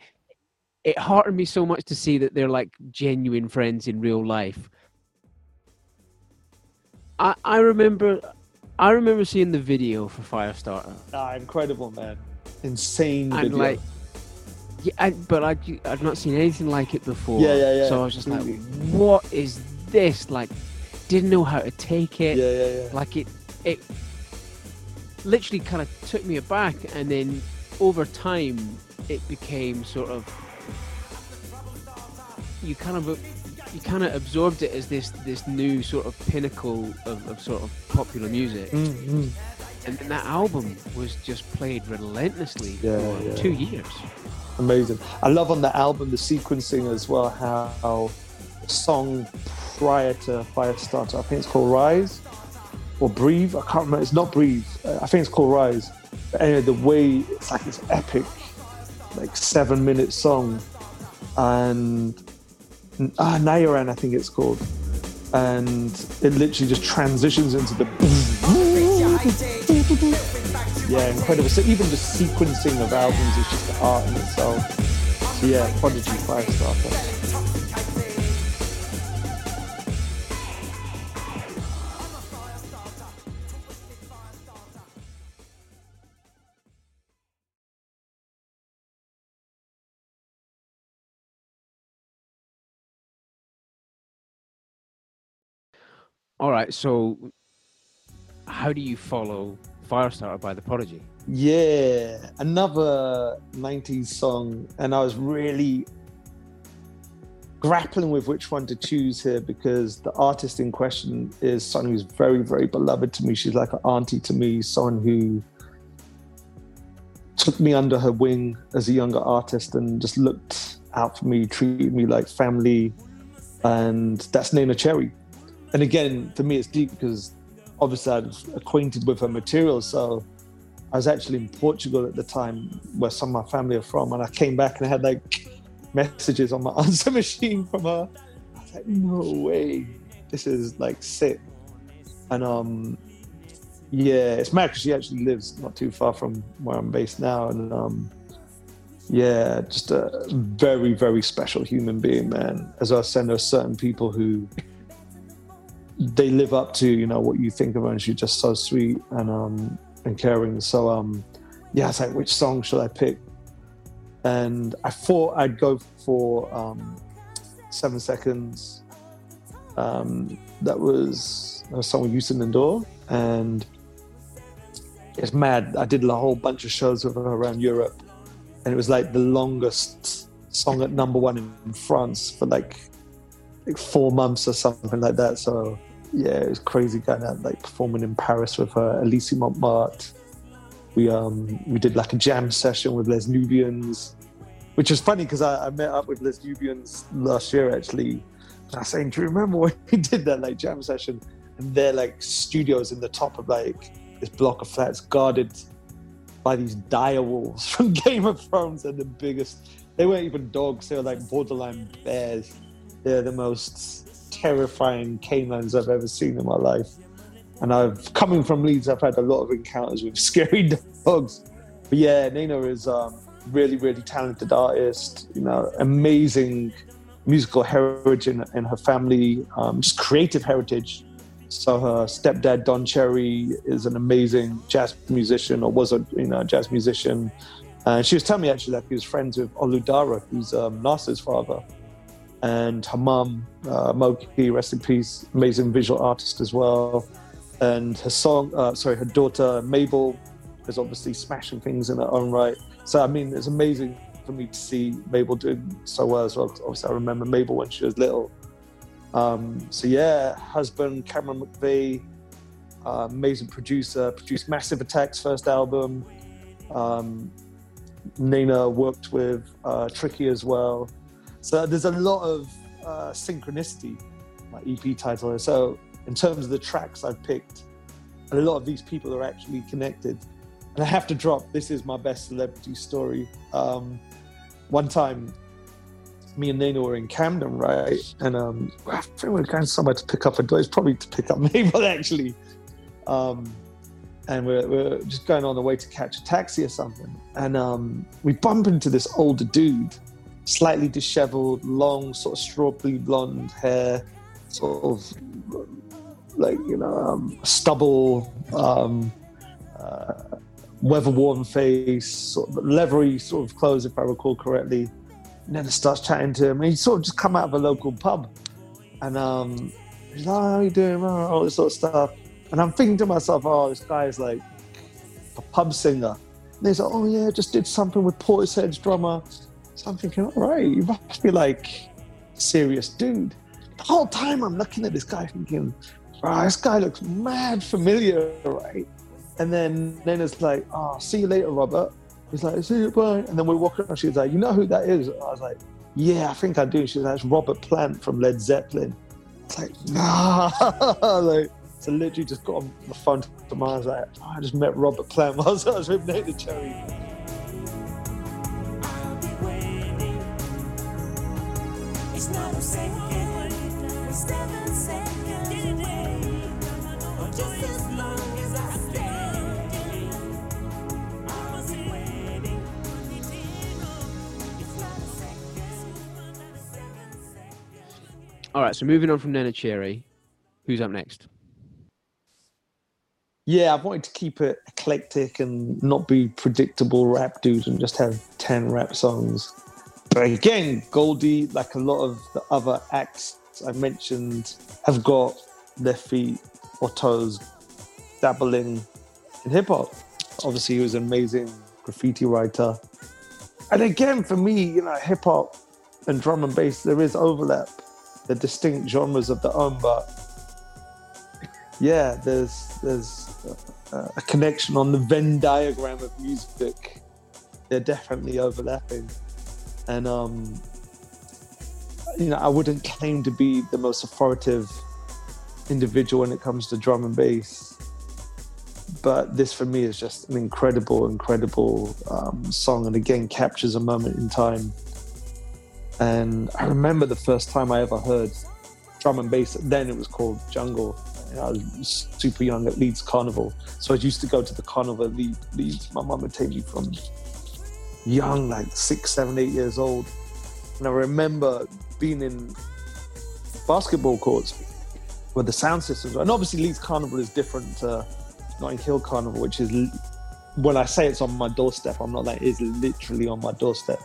it heartened me so much to see that they're like genuine friends in real life I, I remember I remember seeing the video for Firestarter. Ah, incredible, man. Insane and video. like yeah, I, but I, I've not seen anything like it before. Yeah, yeah, yeah. So I was just like, what is this? Like, didn't know how to take it. Yeah, yeah, yeah. Like it, it literally kind of took me aback, and then over time, it became sort of you kind of you kind of absorbed it as this this new sort of pinnacle of, of sort of popular music. Mm-hmm. And then that album was just played relentlessly yeah, for yeah. two years. Amazing. I love on the album the sequencing as well, how the song prior to Firestarter, I think it's called Rise or Breathe. I can't remember. It's not Breathe. I think it's called Rise. But anyway, the way it's like this epic, like seven minute song. And ah, Narayan, I think it's called. And it literally just transitions into the. Yeah, incredible. So even the sequencing of albums is just art in itself. So yeah, Prodigy Firestarter. All right, so how do you follow Firestarter by the Prodigy? Yeah, another 90s song. And I was really grappling with which one to choose here because the artist in question is someone who's very, very beloved to me. She's like an auntie to me, someone who took me under her wing as a younger artist and just looked out for me, treated me like family. and that's Neneh Cherry. And again, for me, it's deep because obviously I was acquainted with her material. So I was actually in Portugal at the time, where some of my family are from, and I came back and I had like messages on my answer machine from her. I was like, no way, this is like sick. And um, yeah, it's mad because she actually lives not too far from where I'm based now, and um, yeah, just a very very special human being, man. As I said, there are certain people who they live up to you know what you think of her, and she's just so sweet and um and caring. So um, yeah, it's like, which song should I pick? And I thought I'd go for um, Seven Seconds. Um, that was a song with Youssou N'Dour, and it's mad. I did a whole bunch of shows with her around Europe, and it was like the longest song at number one in France for like like four months or something like that. So yeah, it was crazy going out like performing in Paris with her, Élysée Montmartre. We um we did like a jam session with Les Nubians, which was funny because I, I, met up with Les Nubians last year actually. And I was saying, do you remember when we did that like jam session? And they're like studios in the top of like this block of flats guarded by these dire wolves from Game of Thrones and the biggest. They weren't even dogs; they were like borderline bears. They're the most terrifying canines I've ever seen in my life. And I've coming from Leeds, I've had a lot of encounters with scary dogs. But yeah, Neneh is um, really, really talented artist. You know, amazing musical heritage in, in her family, um, just creative heritage. So her stepdad Don Cherry is an amazing jazz musician, or was a you know jazz musician. And she was telling me actually that he was friends with Oludara, who's um, father and her mum, uh, Moki, rest in peace, amazing visual artist as well. And her song, uh, sorry, her daughter Mabel is obviously smashing things in her own right. So, I mean, it's amazing for me to see Mabel doing so well as well. Obviously, I remember Mabel when she was little. Um, so, yeah, husband Cameron McVey, uh, amazing producer, produced Massive Attack's first album. Um, Neneh worked with uh, Tricky as well. So there's a lot of uh, synchronicity, my EP title. So in terms of the tracks I've picked, a lot of these people are actually connected. And I have to drop this is my best celebrity story. Um, one time, me and Neneh were in Camden, right? And um, I think we were going somewhere to pick up a door. It's probably to pick up Mabel, actually. Um, and we're, we're, just going on the way to catch a taxi or something. And um, we bump into this older dude slightly disheveled, long, sort of strawberry blonde hair, sort of like you know um, stubble, um, uh, weather-worn face, sort of leathery sort of clothes, if I recall correctly. And then starts chatting to him, he sort of just come out of a local pub, and um, he's like, oh, "How you doing?" All this sort of stuff, and I'm thinking to myself, "Oh, this guy is like a pub singer." And he's like, "Oh yeah, just did something with Portishead's drummer." So I'm thinking, all right, you must be like serious dude. The whole time I'm looking at this guy thinking, oh, this guy looks mad familiar, right? And then then it's like, oh, see you later, Robert. He's like, see you, bye. And then we walk around. She's like, you know who that is? I was like, yeah, I think I do. She's like, it's Robert Plant from Led Zeppelin. It's like, nah. like, so literally just got on the phone to mine. I was like, oh, I just met Robert Plant while I was with Neneh Cherry. All right, so moving on from Neneh Cherry, who's up next? Yeah, I've wanted to keep it eclectic and not be predictable rap dude and just have 10 rap songs. But again, Goldie, like a lot of the other acts I mentioned, have got their feet or toes dabbling in hip hop. Obviously, he was an amazing graffiti writer. And again, for me, you know, hip hop and drum and bass, there is overlap the distinct genres of their own, but yeah, there's there's a, a connection on the Venn diagram of music. They're definitely overlapping, and um, you know, I wouldn't claim to be the most authoritative individual when it comes to drum and bass. But this for me is just an incredible, incredible um, song, and again captures a moment in time. And I remember the first time I ever heard drum and bass. Then it was called Jungle. I was super young at Leeds Carnival, so I used to go to the carnival at Leeds. My mum would take me from young, like six, seven, eight years old, and I remember being in basketball courts where the sound systems, and obviously Leeds Carnival is different to Notting Hill Carnival, which is when I say it's on my doorstep, I'm not like it's literally on my doorstep.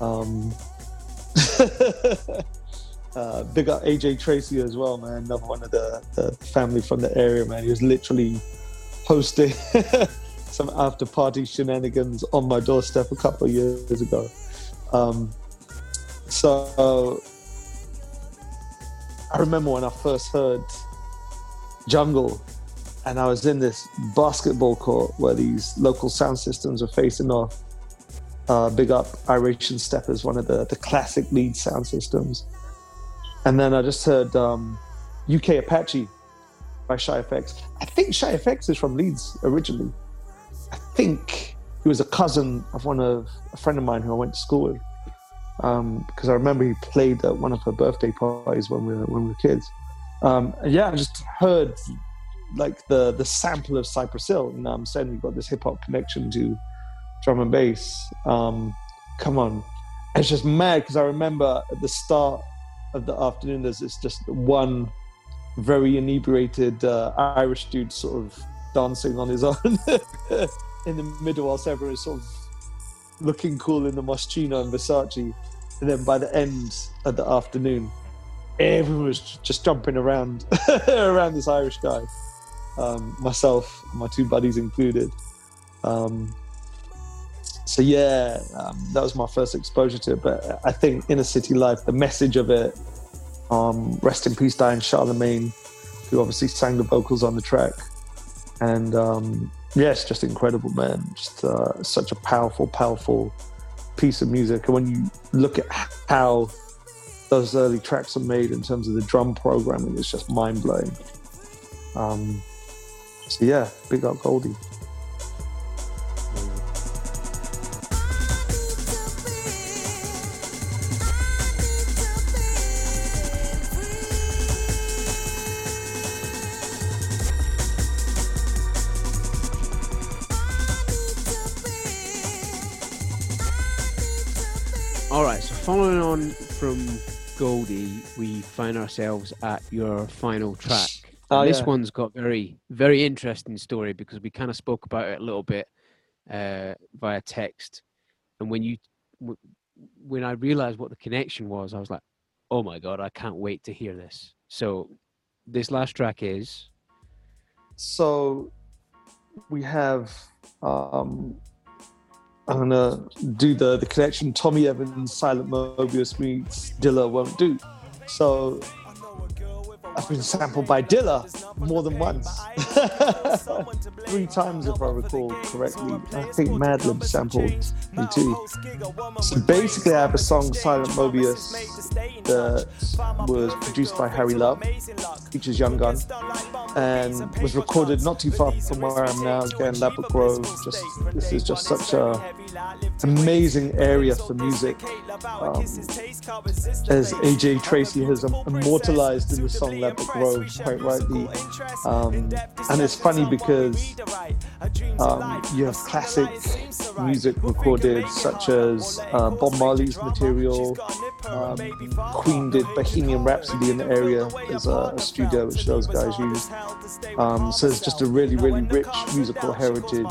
Um, uh, big up AJ Tracey as well, man. Another one of the, the family from the area, man. He was literally hosting some after party shenanigans on my doorstep a couple of years ago. Um, so I remember when I first heard Jungle, and I was in this basketball court where these local sound systems were facing off. Uh, big up Iration Steppers, one of the, the classic lead sound systems. And then I just heard um, UK Apache by Shy FX. I think Shy FX is from Leeds originally. Think he was a cousin of one of a friend of mine who I went to school with um, because I remember he played at one of her birthday parties when we were when we were kids. Um, and yeah, I just heard like the the sample of Cypress Hill, and I'm saying we've got this hip hop connection to drum and bass. Um, come on, and it's just mad because I remember at the start of the afternoon, there's this just one very inebriated uh, Irish dude sort of dancing on his own in the middle whilst everyone is sort of looking cool in the Moschino and Versace. And then by the end of the afternoon, everyone was just jumping around around this Irish guy. Um, myself, and my two buddies included. Um, so yeah, um, that was my first exposure to it. But I think inner city life, the message of it. Um, rest in peace, Diane Charlemagne, who obviously sang the vocals on the track, and it's just incredible, man. Just uh, such a powerful, powerful piece of music. And when you look at how those early tracks are made in terms of the drum programming, it's just mind blowing. Um, so yeah, big up Goldie. On from Goldie, we find ourselves at your final track. Oh, this yeah. one's got very, very interesting story because we kind of spoke about it a little bit uh, via text, and when you, when I realized what the connection was, I was like, "Oh my god, I can't wait to hear this." So, this last track is. So, we have um, I'm gonna do the the connection Tommy Evans, Silent Mobius meets Dilla won't do. So I've been sampled by Dilla more than once. Three times, if I recall correctly. I think Madlib sampled me too. So basically, I have a song, Silent Mobius, that was produced by Harry Love, features Young Gun, and was recorded not too far from where I am now, again, Ladbroke Grove. Just This is just such a amazing area for music. Um, as AJ Tracey has immortalized in the song Ladbroke Grove quite rightly. Um, and it's funny because um, you have classic music recorded, such as uh, Bob Marley's material. Um, Queen did Bohemian Rhapsody in the area. There's a, a studio which those guys use. Um, so it's just a really, really rich musical heritage.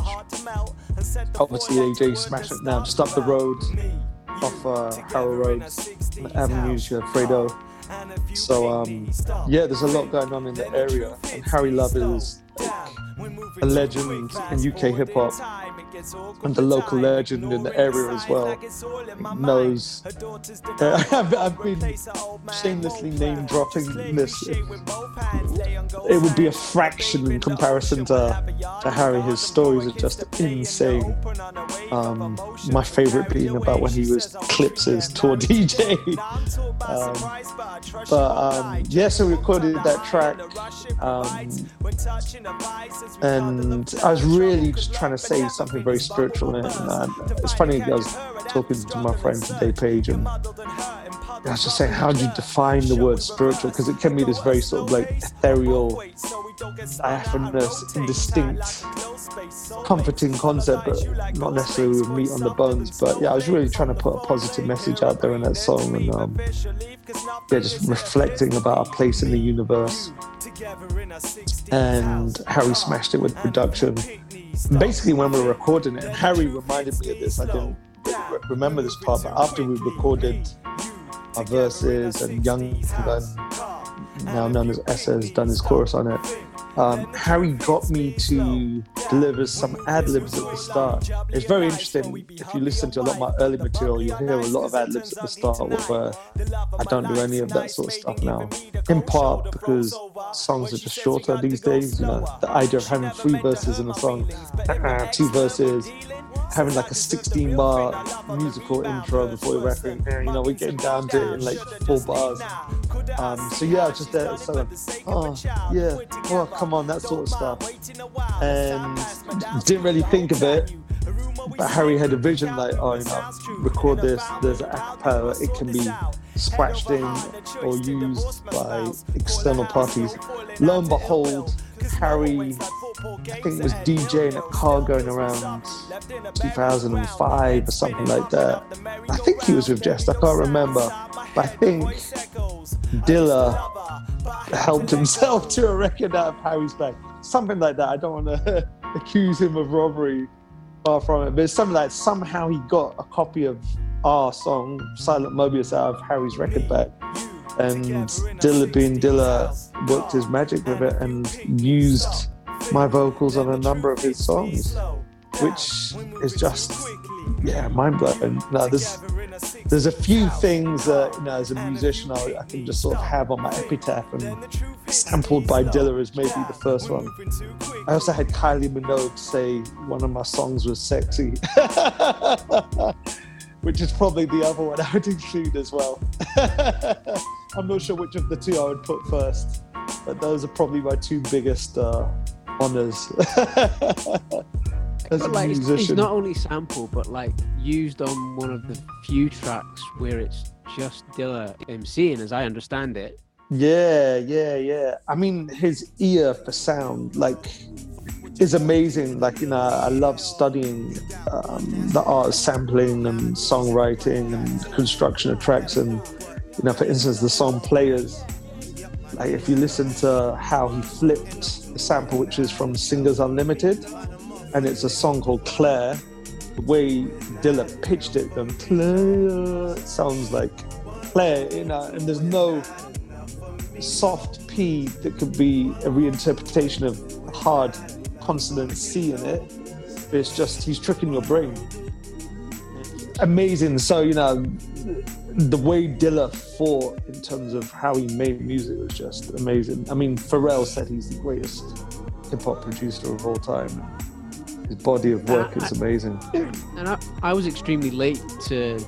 Obviously, AJ now just up the road off uh, Harrow Road, Avenues, you have Fredo. So um, yeah, there's a lot going on in the area, and Harry Love is a legend in UK hip hop and the local legend in the area as well knows. Uh, I've, I've, been shamelessly name dropping this. it would be a fraction in comparison to, to Harry. His stories are just insane. Um, my favorite being about when he was Clips's tour DJ. Um, but um, yeah, so we recorded that track, um, and I was really just trying to say something very spiritual. And, it's funny, I was talking to my friend today, Paige, and I was just saying, how do you define the word spiritual? Because it can be this very sort of like ethereal, diaphanous, indistinct, comforting concept, but not necessarily with meat on the bones. But yeah, I was really trying to put a positive message out there in that song, and um, yeah, just reflecting about our place in the universe and how we smashed it with production. Basically, when we were recording it, Harry reminded me of this. I didn't remember this part, but after we recorded our verses and Young Gun, now known as Essa, has done his chorus on it. Um, Harry got me to deliver some ad libs at the start. It's very interesting. If you listen to a lot of my early material, you'll hear a lot of ad libs at the start where I don't do any of that sort of stuff now. In part because songs are just shorter these days. You know, the idea of having three verses in a song, two verses, having like a 16 bar musical intro before you're rapping. You know, we're getting down to it in like four bars. Um, so yeah, just there, oh yeah, oh come on, that sort of stuff, and didn't really think of it. But Harry had a vision like, oh, you know, record this. There's a cappella. It can be scratched in or used by external parties. Lo and behold, Harry, I think was DJing in a car going around 2005 or something like that. I think he was with Jest, I can't remember. But I think Dilla helped himself to a record out of Harry's bag. Something like that. I don't want to accuse him of robbery far from it, but it's something like somehow he got a copy of our song, Silent Mobius, out of Harry's record bag and Dilla being Dilla worked his magic with it and used my vocals on a number of his songs, which is just yeah mind blowing. Now there's there's a few things that you know as a musician I, I, can just sort of have on my epitaph and sampled by Dilla is maybe the first one. I also had Kylie Minogue say one of my songs was sexy. which is probably the other one I would include as well. I'm not sure which of the two I would put first, but those are probably my two biggest uh, honors. As but like, it's, it's, not only sample, but like used on one of the few tracks where it's just Dilla MCing, as I understand it. Yeah, yeah, yeah. I mean, his ear for sound, like is amazing. Like you know, I love studying um, the art of sampling and songwriting and construction of tracks. And you know, for instance, the song "Players." Like if you listen to how he flipped the sample, which is from Singers Unlimited, and it's a song called Claire. The way Dilla pitched it, then Claire it sounds like Claire, you know, and there's no soft P that could be a reinterpretation of hard consonant C in it. It's just he's tricking your brain. Amazing. So you know, the way Dilla fought in terms of how he made music was just amazing. I mean, Pharrell said he's the greatest hip hop producer of all time. His body of work is amazing. And I, I was extremely late to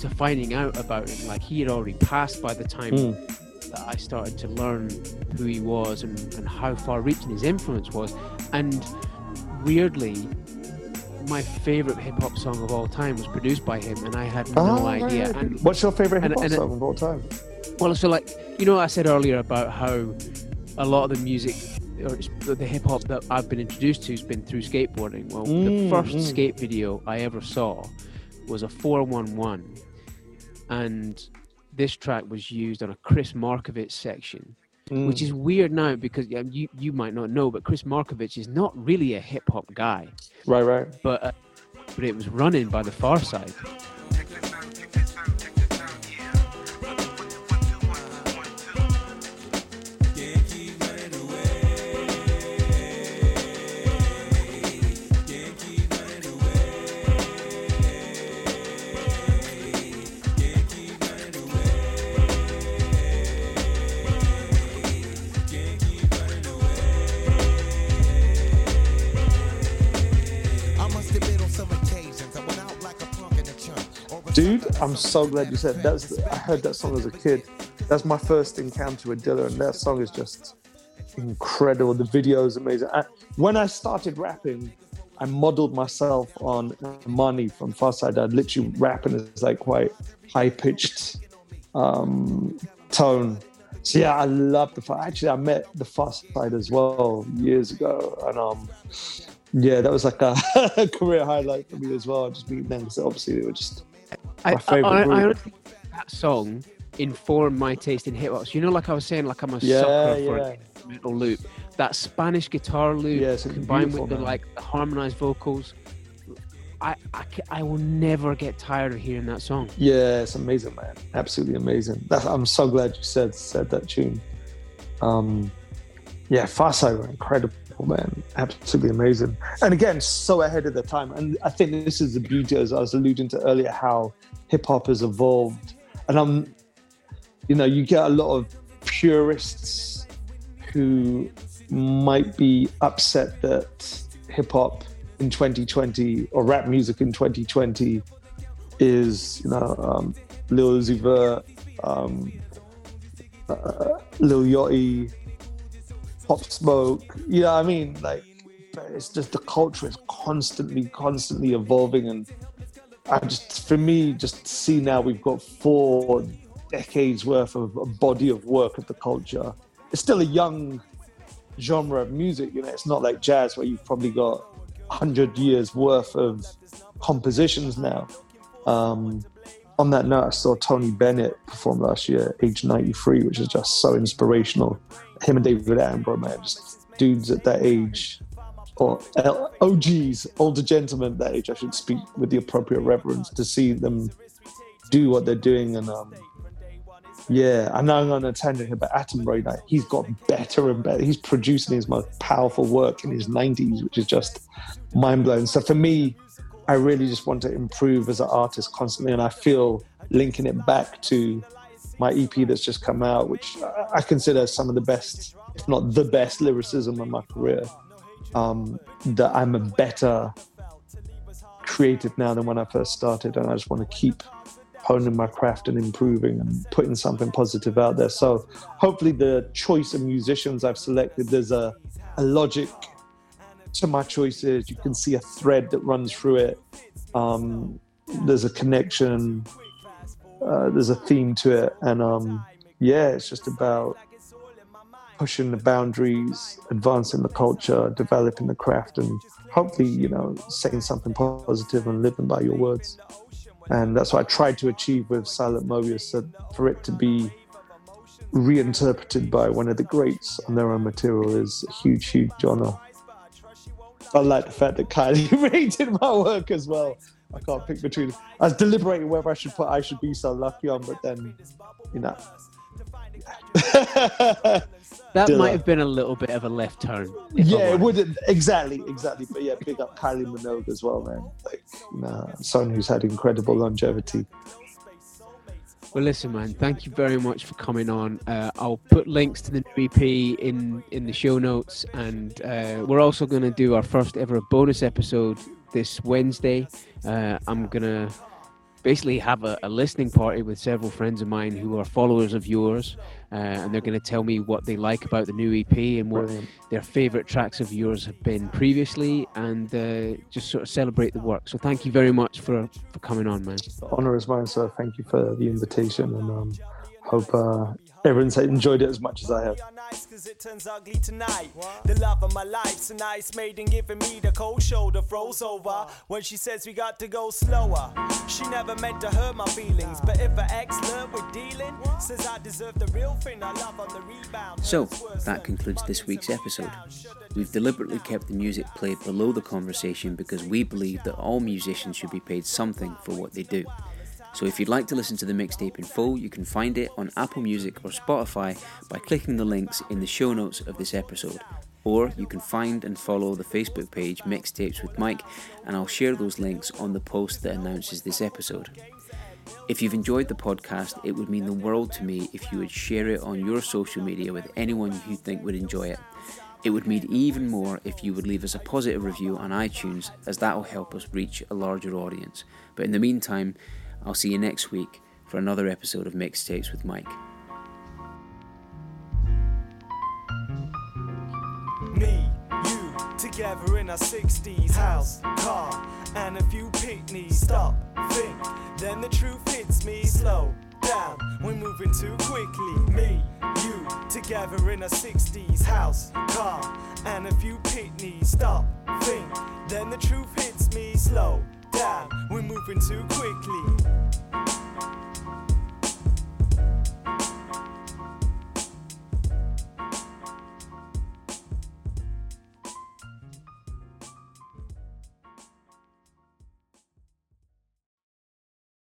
to finding out about him. Like he had already passed by the time mm. that I started to learn who he was and, and how far reaching his influence was. And weirdly, my favorite hip hop song of all time was produced by him, and I had no oh, idea. Right. And what's your favorite hip hop song of all time? Well, so like you know, I said earlier about how a lot of the music or the hip hop that I've been introduced to has been through skateboarding. Well, mm, the first mm. skate video I ever saw was a 411, and this track was used on a Kris Markovich section Mm. Which is weird now because um, you you might not know, but Kris Markovich is not really a hip hop guy. Right, right. But uh, but it was running by the Pharcyde, I'm so glad you said that's. I heard that song as a kid. That's my first encounter with Dilla, and that song is just incredible. The video is amazing. I, when I started rapping, I modeled myself on Money from Pharcyde. I'd literally rap in this like quite high pitched um, tone. So yeah, I love the. Fact. Actually, I met the Pharcyde as well years ago, and um, yeah, that was like a, career highlight for me as well. Just meeting them because obviously they were just I, I. I, that song informed my taste in hip hop. So you know, like I was saying, like I'm a Yeah, sucker for yeah. an instrumental loop. That Spanish guitar loop Yeah, combined with beautiful, the like the harmonized vocals. I, I, I will never get tired of hearing that song. Yeah, it's amazing, man. Absolutely amazing. That's, I'm so glad you said said that tune. Um, yeah, Pharcyde were man. Absolutely amazing. And again, so ahead of the time. And I think this is the beauty, as I was alluding to earlier, how hip hop has evolved. And I'm, you know, you get a lot of purists who might be upset that hip hop in 2020 or rap music in 2020 is you know um, Lil Uzi Vert, um, uh, Lil Yachty, Pop Smoke. You know what I mean? Like, it's just the culture is constantly, constantly evolving, and I just for me just see now we've got four decades worth of a body of work of the culture. It's still a young genre of music. You know, it's not like jazz where you've probably got hundred years worth of compositions now. Um, on that note, I saw Tony Bennett perform last year, age 93, which is just so inspirational. Him and David Attenborough, man, just dudes at that age, or OGs, older gentlemen at that age, I should speak with the appropriate reverence to see them do what they're doing. And um, yeah, I know I'm on a tangent here, but Attenborough, like, he's got better and better. He's producing his most powerful work in his 90s, which is just mind blowing. So for me, I really just want to improve as an artist constantly, and I feel linking it back to my EP that's just come out, which I- consider some of the best, if not the best, lyricism of my career. Um, that I'm a better creative now than when I first started, and I just want to keep honing my craft and improving and putting something positive out there. So hopefully, the choice of musicians I've selected, there's a, a logic to my choices. You can see a thread that runs through it. Um, there's a connection. Uh, there's a theme to it, and um, yeah, it's just about pushing the boundaries, advancing the culture, developing the craft, and hopefully, you know, saying something positive and living by your words. And that's what I tried to achieve with Silent Mobius, for it to be reinterpreted by one of the greats on their own material is a huge, huge honor. I like the fact that Kylie rated my work as well. I can't pick between. I was deliberating whether I should put "I Should Be So Lucky" on, but then, you know. That Dilla. might have been a little bit of a left turn. yeah, it wouldn't exactly, exactly. But yeah, big up Kylie Minogue as well, man. Like, know, someone who's had incredible longevity. Well, listen, man. Thank you very much for coming on. Uh, I'll put links to the new EP in in the show notes, and uh, we're also going to do our first ever bonus episode this Wednesday. Uh, I'm gonna basically have a, a listening party with several friends of mine who are followers of yours, uh, and they're going to tell me what they like about the new EP and what Brilliant. their favorite tracks of yours have been previously, and uh, just sort of celebrate the work. So, thank you very much for for coming on, man. The honor is mine, sir. Thank you for the invitation, and um, hope uh, everyone's enjoyed it as much as I have. Cause it turns ugly tonight. The love of my life's a nice maiden giving me the cold shoulder froze over when she says we got to go slower. She never meant to hurt my feelings, but if her ex learned with dealing, says I deserve the real thing. I love on the rebound. So, that concludes this week's episode. We've deliberately kept the music played below the conversation because we believe that all musicians should be paid something for what they do. So, if you'd like to listen to the mixtape in full, you can find it on Apple Music or Spotify by clicking the links in the show notes of this episode. Or you can find and follow the Facebook page Mixtapes with Mike, and I'll share those links on the post that announces this episode. If you've enjoyed the podcast, it would mean the world to me if you would share it on your social media with anyone you think would enjoy it. It would mean even more if you would leave us a positive review on iTunes, as that will help us reach a larger audience. But in the meantime, I'll see you next week for another episode of Mixtapes with Mike. Me, you, together in our 60s, house, car, and a few picnics. Stop, think, then the truth hits me. Slow down, we're moving too quickly. Me, you, together in our 60s, house, car, and a few picnics. Stop, think, then the truth hits me. Slow down. We're moving too quickly.